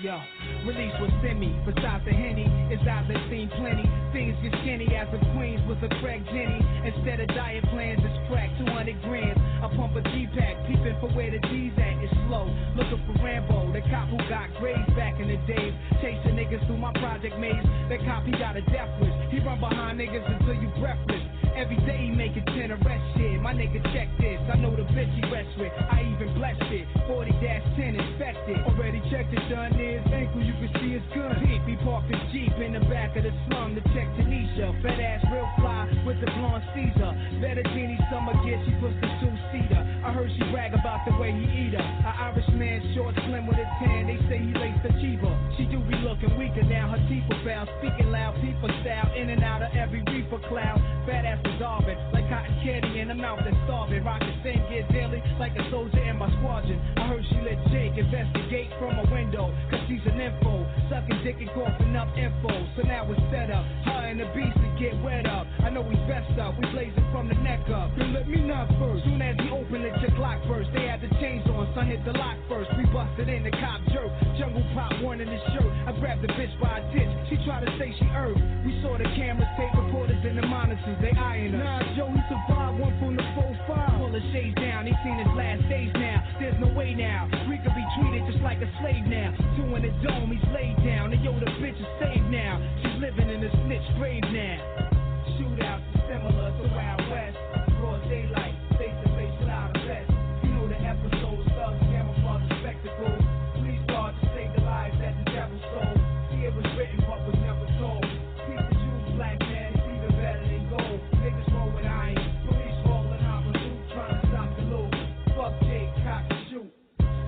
Speaker 14: Yo, release was semi. Besides the henny, his eyes have seen plenty. Things get skinny as a Queens with a crack Jenny. Instead of diet plans, it's crack 200 grams. I pump a G-pack, peeping for where the G's at. It's slow, looking for Rambo, the cop who got grades back in the days. Chasing niggas through my project maze. That cop, he got a death wish. He run behind niggas until you breathless. Every day he make it 10 arrest shit. My nigga check this. I know the bitch he rests with. I even blessed it. 40 10 infected. Already checked it, done his ankle. You can see his gun. Peep, he parked his Jeep in the back of the slum to check Tanisha. Fat ass real fly with the blonde Caesar. Better Fettuccine summer gear, she puts the two seater. I heard she brag about the way he eat her. An Irish man, short, slim with a tan. They say he laced the cheaper. She do be looking weaker now. Her teeth are foul. Speaking loud, people style. In and out of every reefer cloud. Fat ass dissolving like cotton candy in the mouth that's starving. Rockin' same gear daily like a soldier in my squadron. I heard she let Jake investigate from a window, cause she's an info. Sucking dick and coughing up info. So now it's set up. Her and the beast to get wet up. I know we best up. We blazing from the neck up. Then let me knock first. Soon as he opened it, your clock first. They had the chains on, son hit the lock first. We busted in the cop jerk. Jungle pop one in his shirt. I grabbed the bitch by a ditch. She tried to say she heard. We saw the cameras, tape recorders, and the monitors. They eyeing us. Nah, Joe, he survived one from the 4-5. Pull the shades down. He seen his last days now. There's no way now. We could be treated just like a slave now. Two in the dome, he's laid down. And yo, the bitch is saved now. She's living in a snitch grave now.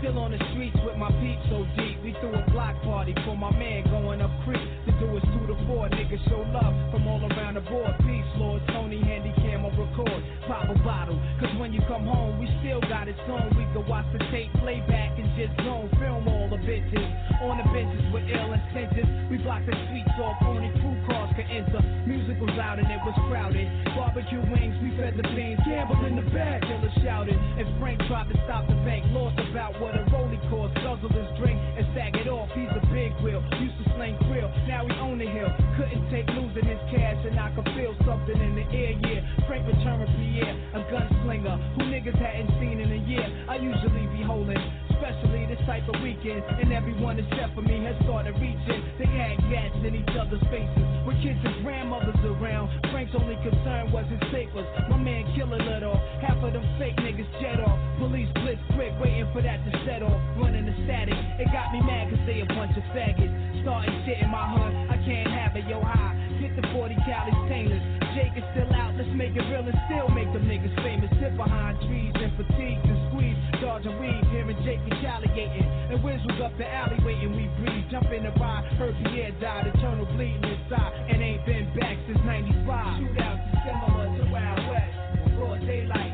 Speaker 14: Still on the streets with my peeps so deep. We threw a block party for my man going up creek. To do us two to four. Niggas show love from all around the board. Peace, Lord Tony, handy cam on record. Pop a bottle. Cause when you come home, we still got it on. We can watch the tape, playback, and just zone. Film all the bitches. On the benches with ill incentives. We block the streets off. Only crew cars could enter. Music was loud and it was crowded. Barbecue wings, we fed the beans. Gamble in the bag. Killer shouted. If Frank tried to stop the bank, lost about what a rolling cost. Guzzle his drink and sag it off. He's a big wheel. Used to sling grill. Now he own the hill. Couldn't take losing his cash and I could feel something in the air. Yeah, Frank returned Pierre, a gunslinger who niggas hadn't seen in a year. I usually be holding. Especially this type of weekend, and everyone except for me has started reaching. They had gats in each other's faces. With kids and grandmothers around, Frank's only concern was his papers. My man Killer let off, half of them fake niggas jet off. Police blitz quick, waiting for that to set off. Running the static, it got me mad cause they a bunch of faggots. Starting shit in my hood, I can't have it, yo high. Get the 40 calories stainless. Jake is still out, let's make it real and still make them niggas famous. Sit behind trees and fatigue and squeeze. Dodging weed, hearing Jake retaliating. And Wizzle's up the alley waiting, we breathe. Jump in the ride, her Pierre died, eternal bleeding inside. And ain't been back since 95. Shootouts, December, to Wild West. Broad daylight.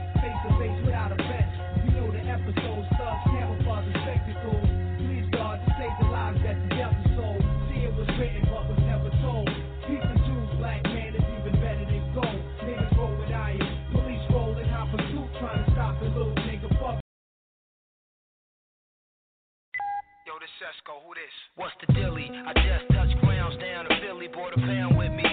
Speaker 13: Francesco, who this? What's the dilly? I just touched grounds down in Philly, Bought a pound with me.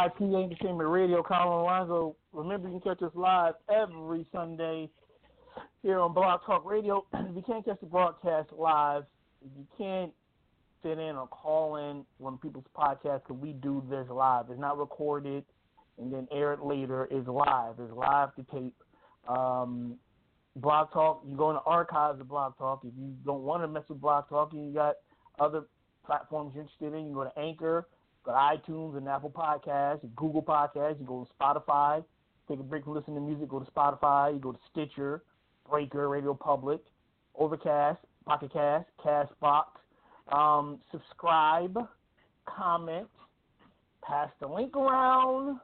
Speaker 3: live PA Entertainment Radio. Colin Alonzo. Remember, you can catch us live every Sunday here on Blog Talk Radio. (clears throat) if you can't catch the broadcast live, if you can't fit in or call in when people's podcasts, because we do this live. It's not recorded and then aired later. It's live. It's live to tape. Um, Talk, you go in the archives of Blog Talk. If you don't want to mess with Blog Talk, and you got other platforms you're interested in, you go to Anchor but iTunes and Apple Podcasts, and Google Podcasts, you go to Spotify. Take a break from listening to music, go to Spotify, you go to Stitcher, Breaker, Radio Public, Overcast, Pocket Cast, Castbox. Um, subscribe, comment, pass the link around.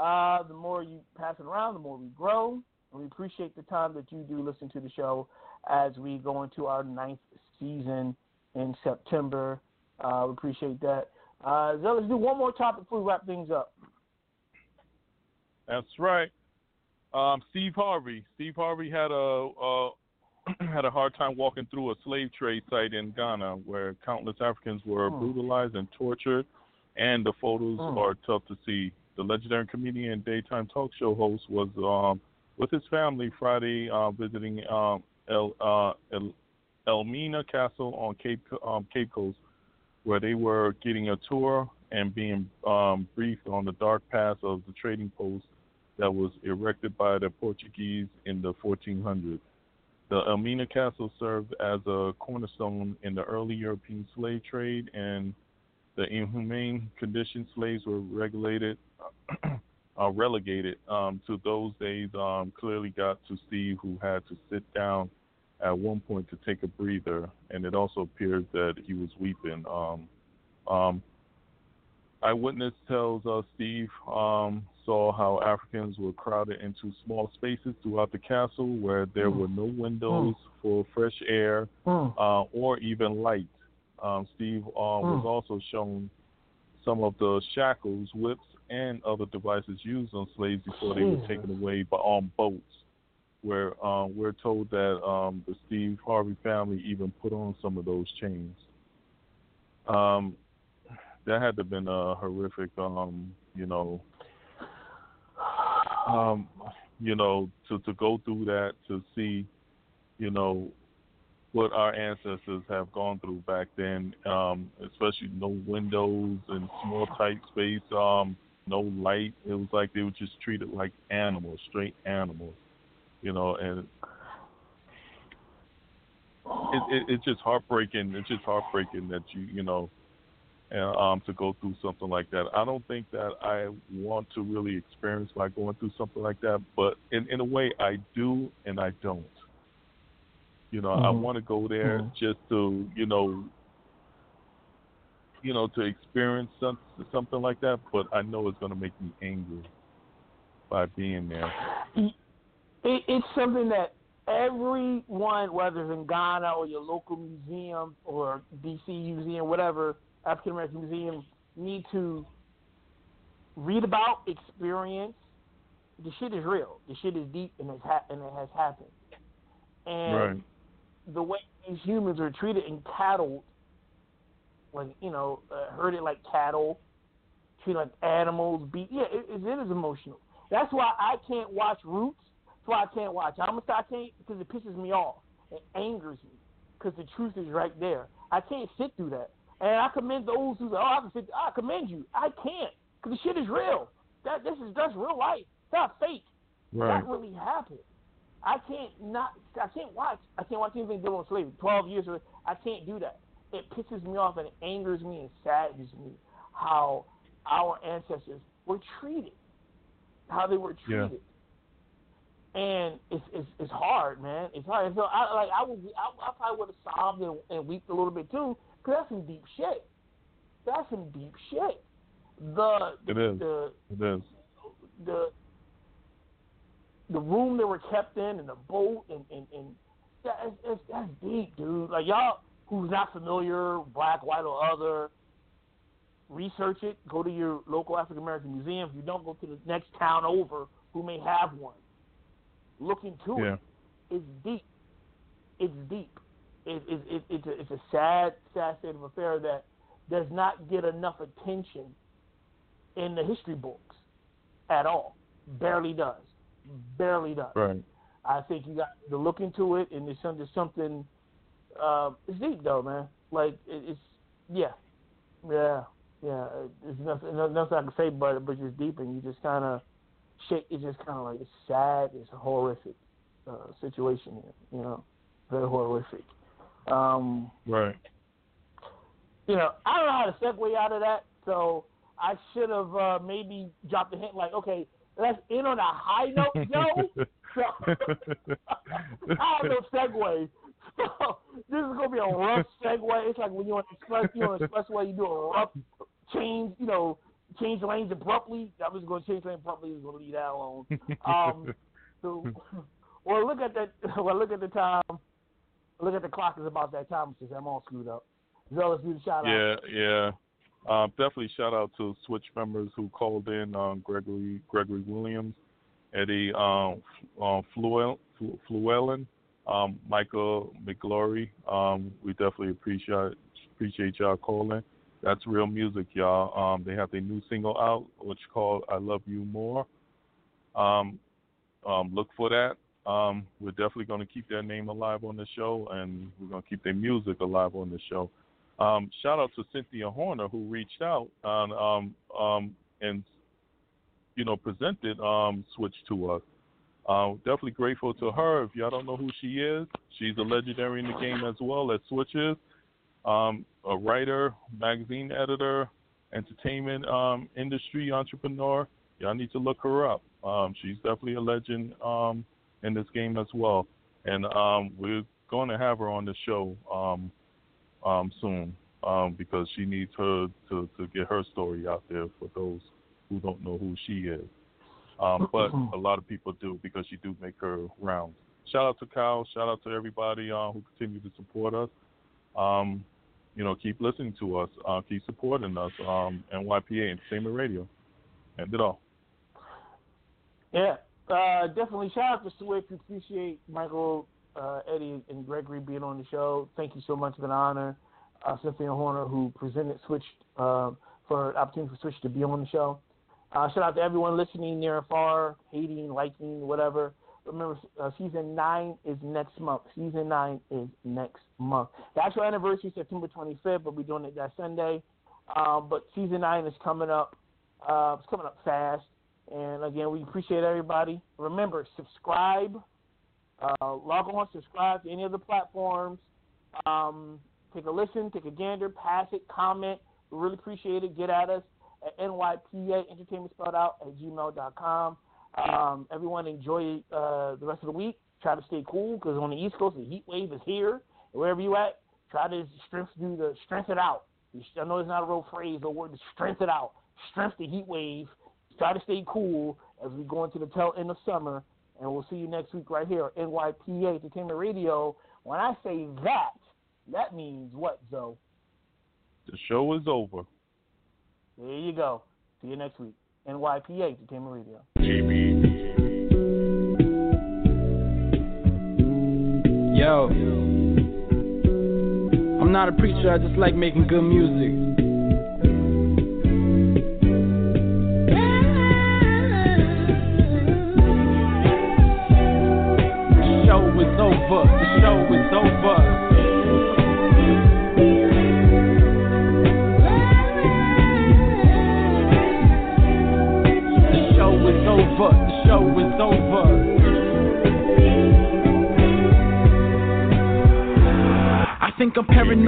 Speaker 3: Uh, the more you pass it around, the more we grow. And we appreciate the time that you do listen to the show as we go into our ninth season in September. Uh, we appreciate that. Uh, so let's do one more topic before we wrap things up.
Speaker 4: That's right. Um, Steve Harvey. Steve Harvey had a uh, (clears throat) had a hard time walking through a slave trade site in Ghana, where countless Africans were
Speaker 3: mm.
Speaker 4: brutalized and tortured, and the photos
Speaker 3: mm.
Speaker 4: are tough to see. The legendary comedian and daytime talk show host was um, with his family Friday, uh, visiting um, El, uh, El, Elmina Castle on Cape um, Cape Coast where they were getting a tour and being um, briefed on the dark past of the trading post that was erected by the Portuguese in the 1400s. The Elmina Castle served as a cornerstone in the early European slave trade, and the inhumane condition slaves were regulated, (clears throat) uh, relegated um, to those days. Um, clearly, got to Steve, who had to sit down at one point to take a breather, and it also appears that he was weeping. Um, um, eyewitness tells us Steve um, saw how Africans were crowded into small spaces throughout the castle where there were no windows for fresh air uh, or even light. Um, Steve uh, was also shown some of the shackles, whips, and other devices used on slaves before they were taken away by on boats. Where uh, we're told that um, the Steve Harvey family even put on some of those chains. Um, that had to have been a horrific, um, you know, um, you know, to to go through that to see, you know, what our ancestors have gone through back then, um, especially no windows and small tight space, um, no light. It was like they were just treated like animals, straight animals, you know, and it, it it's just heartbreaking. It's just heartbreaking that you you know, and, um, to go through something like that. I don't think that I want to really experience by going through something like that, but in in a way I do and I don't. You know, I
Speaker 3: Mhm.
Speaker 4: want to go there
Speaker 3: Mhm.
Speaker 4: just to you know, you know, to experience some, something like that. But I know it's going to make me angry by being there.
Speaker 3: It, it's something that everyone, whether it's in Ghana or your local museum or DC museum, whatever African American museum, need to read about, experience. The shit is real. The shit is deep, and it's ha- and it has happened. And
Speaker 4: Right.
Speaker 3: the way these humans are treated and cattled, like you know, uh, herded like cattle, treated like animals. Beat. Yeah, it, it is emotional. That's why I can't watch Roots. That's why I can't watch Homicide. I can't because it pisses me off. It angers me because the truth is right there. I can't sit through that. And I commend those who say, "Oh, I can sit." I commend you. I can't because the shit is real. That this is that's real life. It's not fake.
Speaker 4: Right.
Speaker 3: That really happened. I can't not. I can't watch. I can't watch anything dealing with slavery. Twelve years. Of, I can't do that. It pisses me off and it angers me and saddens me how our ancestors were treated, how they were
Speaker 4: Yeah.
Speaker 3: And it's it's it's hard, man. It's hard. And so I like I would I, I probably would have sobbed and, and wept a little bit too, because that's some deep shit. That's some deep shit. The
Speaker 4: It is.
Speaker 3: the
Speaker 4: It is.
Speaker 3: the the room they were kept in and the boat and and, and that, it's, it's, that's deep, dude. Like y'all who's not familiar, black, white, or other, research it. Go to your local African American museum. If you don't, go to the next town over who may have one. Look to
Speaker 4: Yeah.
Speaker 3: it. It's deep. It's deep. It, it, it, it's, a, it's a sad, sad state of affair that does not get enough attention in the history books at all. Barely does. Barely does.
Speaker 4: Right.
Speaker 3: I think you got to look into it, and there's some, something. Uh, it's deep though, man. Like it, it's yeah, yeah, yeah. There's nothing, nothing I can say but but just deep, and you just kind of shake. It's just kind of like it's sad. It's a horrific uh, situation here. You know, very horrific. Um,
Speaker 4: Right.
Speaker 3: you know, I don't know how to segue out of that, so I should have uh, maybe dropped a hint like, okay, let's end on a high note, (laughs) Joe. So, (laughs) I have no segue. So this is gonna be a rough segue. It's like when you're on the express, you're on the expressway, you do a rough change, you know, change lanes abruptly. I'm just gonna change lanes abruptly. Just gonna leave that alone. (laughs) Um, so, (laughs) well, look at that. (laughs) Well, look at the time. Look at the clock. It's about that time. Since I'm all screwed up. So let's do the shout out.
Speaker 4: Yeah, yeah. Um, definitely shout out to Switch members who called in. Um, Gregory Gregory Williams, Eddie um, um, Fluel, Fluellen, um, Michael McGlory. Um, we definitely appreciate appreciate y'all calling. That's real music, y'all. Um, they have their new single out, which called "I Love You More." Um, um, look for that. Um, we're definitely going to keep their name alive on the show, and we're going to keep their music alive on the show. Um, shout out to Cynthia Horner who reached out and um, um, and you know presented um, Switch to us. Uh, definitely grateful to her. If y'all don't know who she is, she's a legendary in the game as well as Switch is. A writer, magazine editor, entertainment um, industry entrepreneur. Y'all need to look her up. Um, she's definitely a legend um, in this game as well, and um, we're going to have her on the show um, um, soon um, because she needs her to, to get her story out there for those who don't know who she is. Um, but a lot of people do because she do make her rounds. Shout out to Kyle. Shout out to everybody uh, who continue to support us. Um, you know, keep listening to us. Uh, keep supporting us. Um, NYPA Entertainment Radio. End it all.
Speaker 3: Yeah, uh, definitely. Shout out to Switch. Appreciate Michael, uh, Eddie, and Gregory being on the show. Thank you so much. It's an honor. Uh, Cynthia Horner, who presented Switch uh, for opportunity for Switch to be on the show. Uh, shout out to everyone listening near and far, hating, liking, whatever. Remember, uh, season nine is next month. Season nine is next month. The actual anniversary is September 25th, but we're doing it that Sunday. Um, but season nine is coming up. Uh, it's coming up fast. And again, we appreciate everybody. Remember, subscribe. Uh, log on, subscribe to any of the platforms. Um, take a listen, take a gander, pass it, comment. We really appreciate it. Get at us at NYPA Entertainment spelled out at gmail.com. Um, everyone enjoy uh, the rest of the week. Try to stay cool because on the East Coast the heat wave is here. Wherever you at, try to strength do the strength it out. I know it's not a real phrase or word. Strength it out. Strength the heat wave. Try to stay cool as we go into the tail end of summer. And we'll see you next week right here at NYPA Entertainment Radio. When I say that, that means what, Zoe?
Speaker 4: The show is over.
Speaker 3: There you go. See you next week. NYPA Entertainment Radio.
Speaker 15: Yo. I'm not a preacher, I just like making good music. The show is over, the show is over.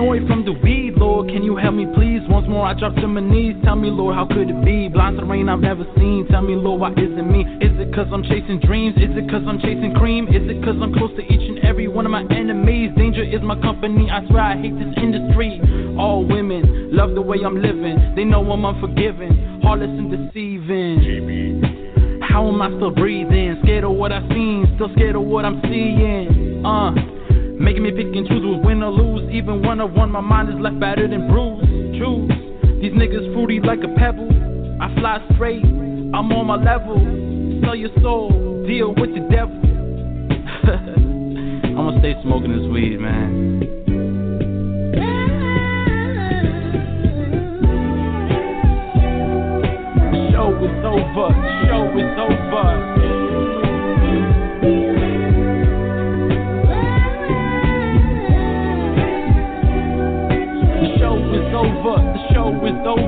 Speaker 15: I'm from the weed, Lord. Can you help me, please? Once more, I drop to my knees. Tell me, Lord, how could it be? Blind to rain I've never seen. Tell me, Lord, why is it me? Is it cause I'm chasing dreams? Is it cause I'm chasing cream? Is it cause I'm close to each and every one of my enemies? Danger is my company. I swear I hate this industry. All women love the way I'm living. They know I'm unforgiving, heartless and deceiving. How am I still breathing? Scared of what I've seen, still scared of what I'm seeing. Uh. Making me pick and choose who's win or lose. Even one on one, my mind is left battered and bruised. Choose. These niggas fruity like a pebble. I fly straight, I'm on my level. Sell your soul, deal with the devil. (laughs) I'ma stay smoking this weed, man. Show is over, show is over. The show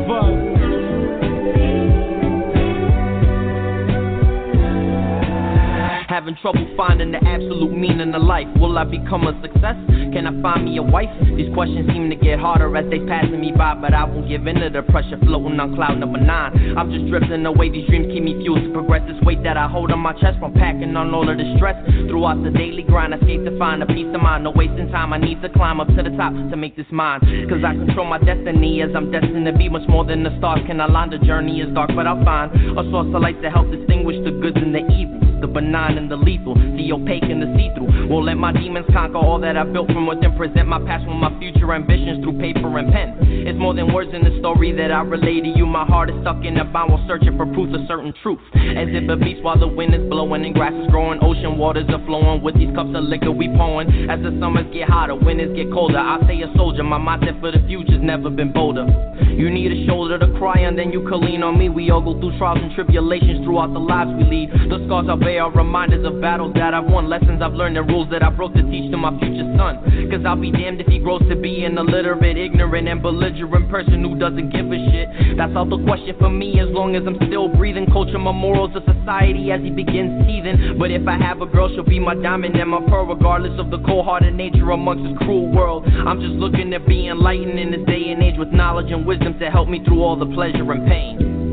Speaker 16: Having trouble finding the absolute meaning of life. Will I become a success? Can I find me a wife? These questions seem to get harder as they passing me by, but I won't give in to the pressure floating on cloud number nine. I'm just drifting away. These dreams keep me fueled to progress. This weight that I hold on my chest from packing on all of the stress. Throughout the daily grind, I escape to find a peace of mind. No wasting time. I need to climb up to the top to make this mine. Cause I control my destiny as I'm destined to be much more than the stars can align. The journey is dark, but I'll find a source of light to help distinguish the goods and the evils. The benign and the lethal, the opaque and the see-through. Won't let my demons conquer all that I built from within. Present my past with my future ambitions through paper and pen. It's more than words in the story that I relay to you. My heart is stuck in a bound while searching for proof of certain truth. As if a beast while the wind is blowing and grass is growing, ocean waters are flowing. With these cups of liquor we pouring. As the summers get hotter, winters get colder. I stay a soldier. My mindset for the future's never been bolder. You need a shoulder to cry on, then you can lean on me. We all go through trials and tribulations throughout the lives we lead. The scars I bear are reminders of battles that I've won, lessons I've learned, and rules that I broke to teach to my future son. Cause I'll be damned if he grows to be an illiterate, ignorant, and belligerent person who doesn't give a shit. That's all the question for me as long as I'm still breathing. Culture my morals of society as he begins teething. But if I have a girl, she'll be my diamond and my pearl, regardless of the cold hearted nature amongst this cruel world. I'm just looking to be enlightened in this day and age with knowledge and wisdom to help me through all the pleasure and pain.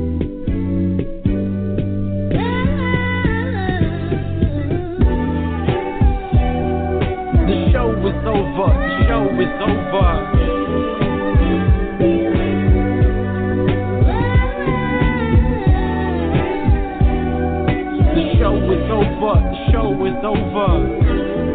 Speaker 16: Is over. The show is over. The show is over. The show is over.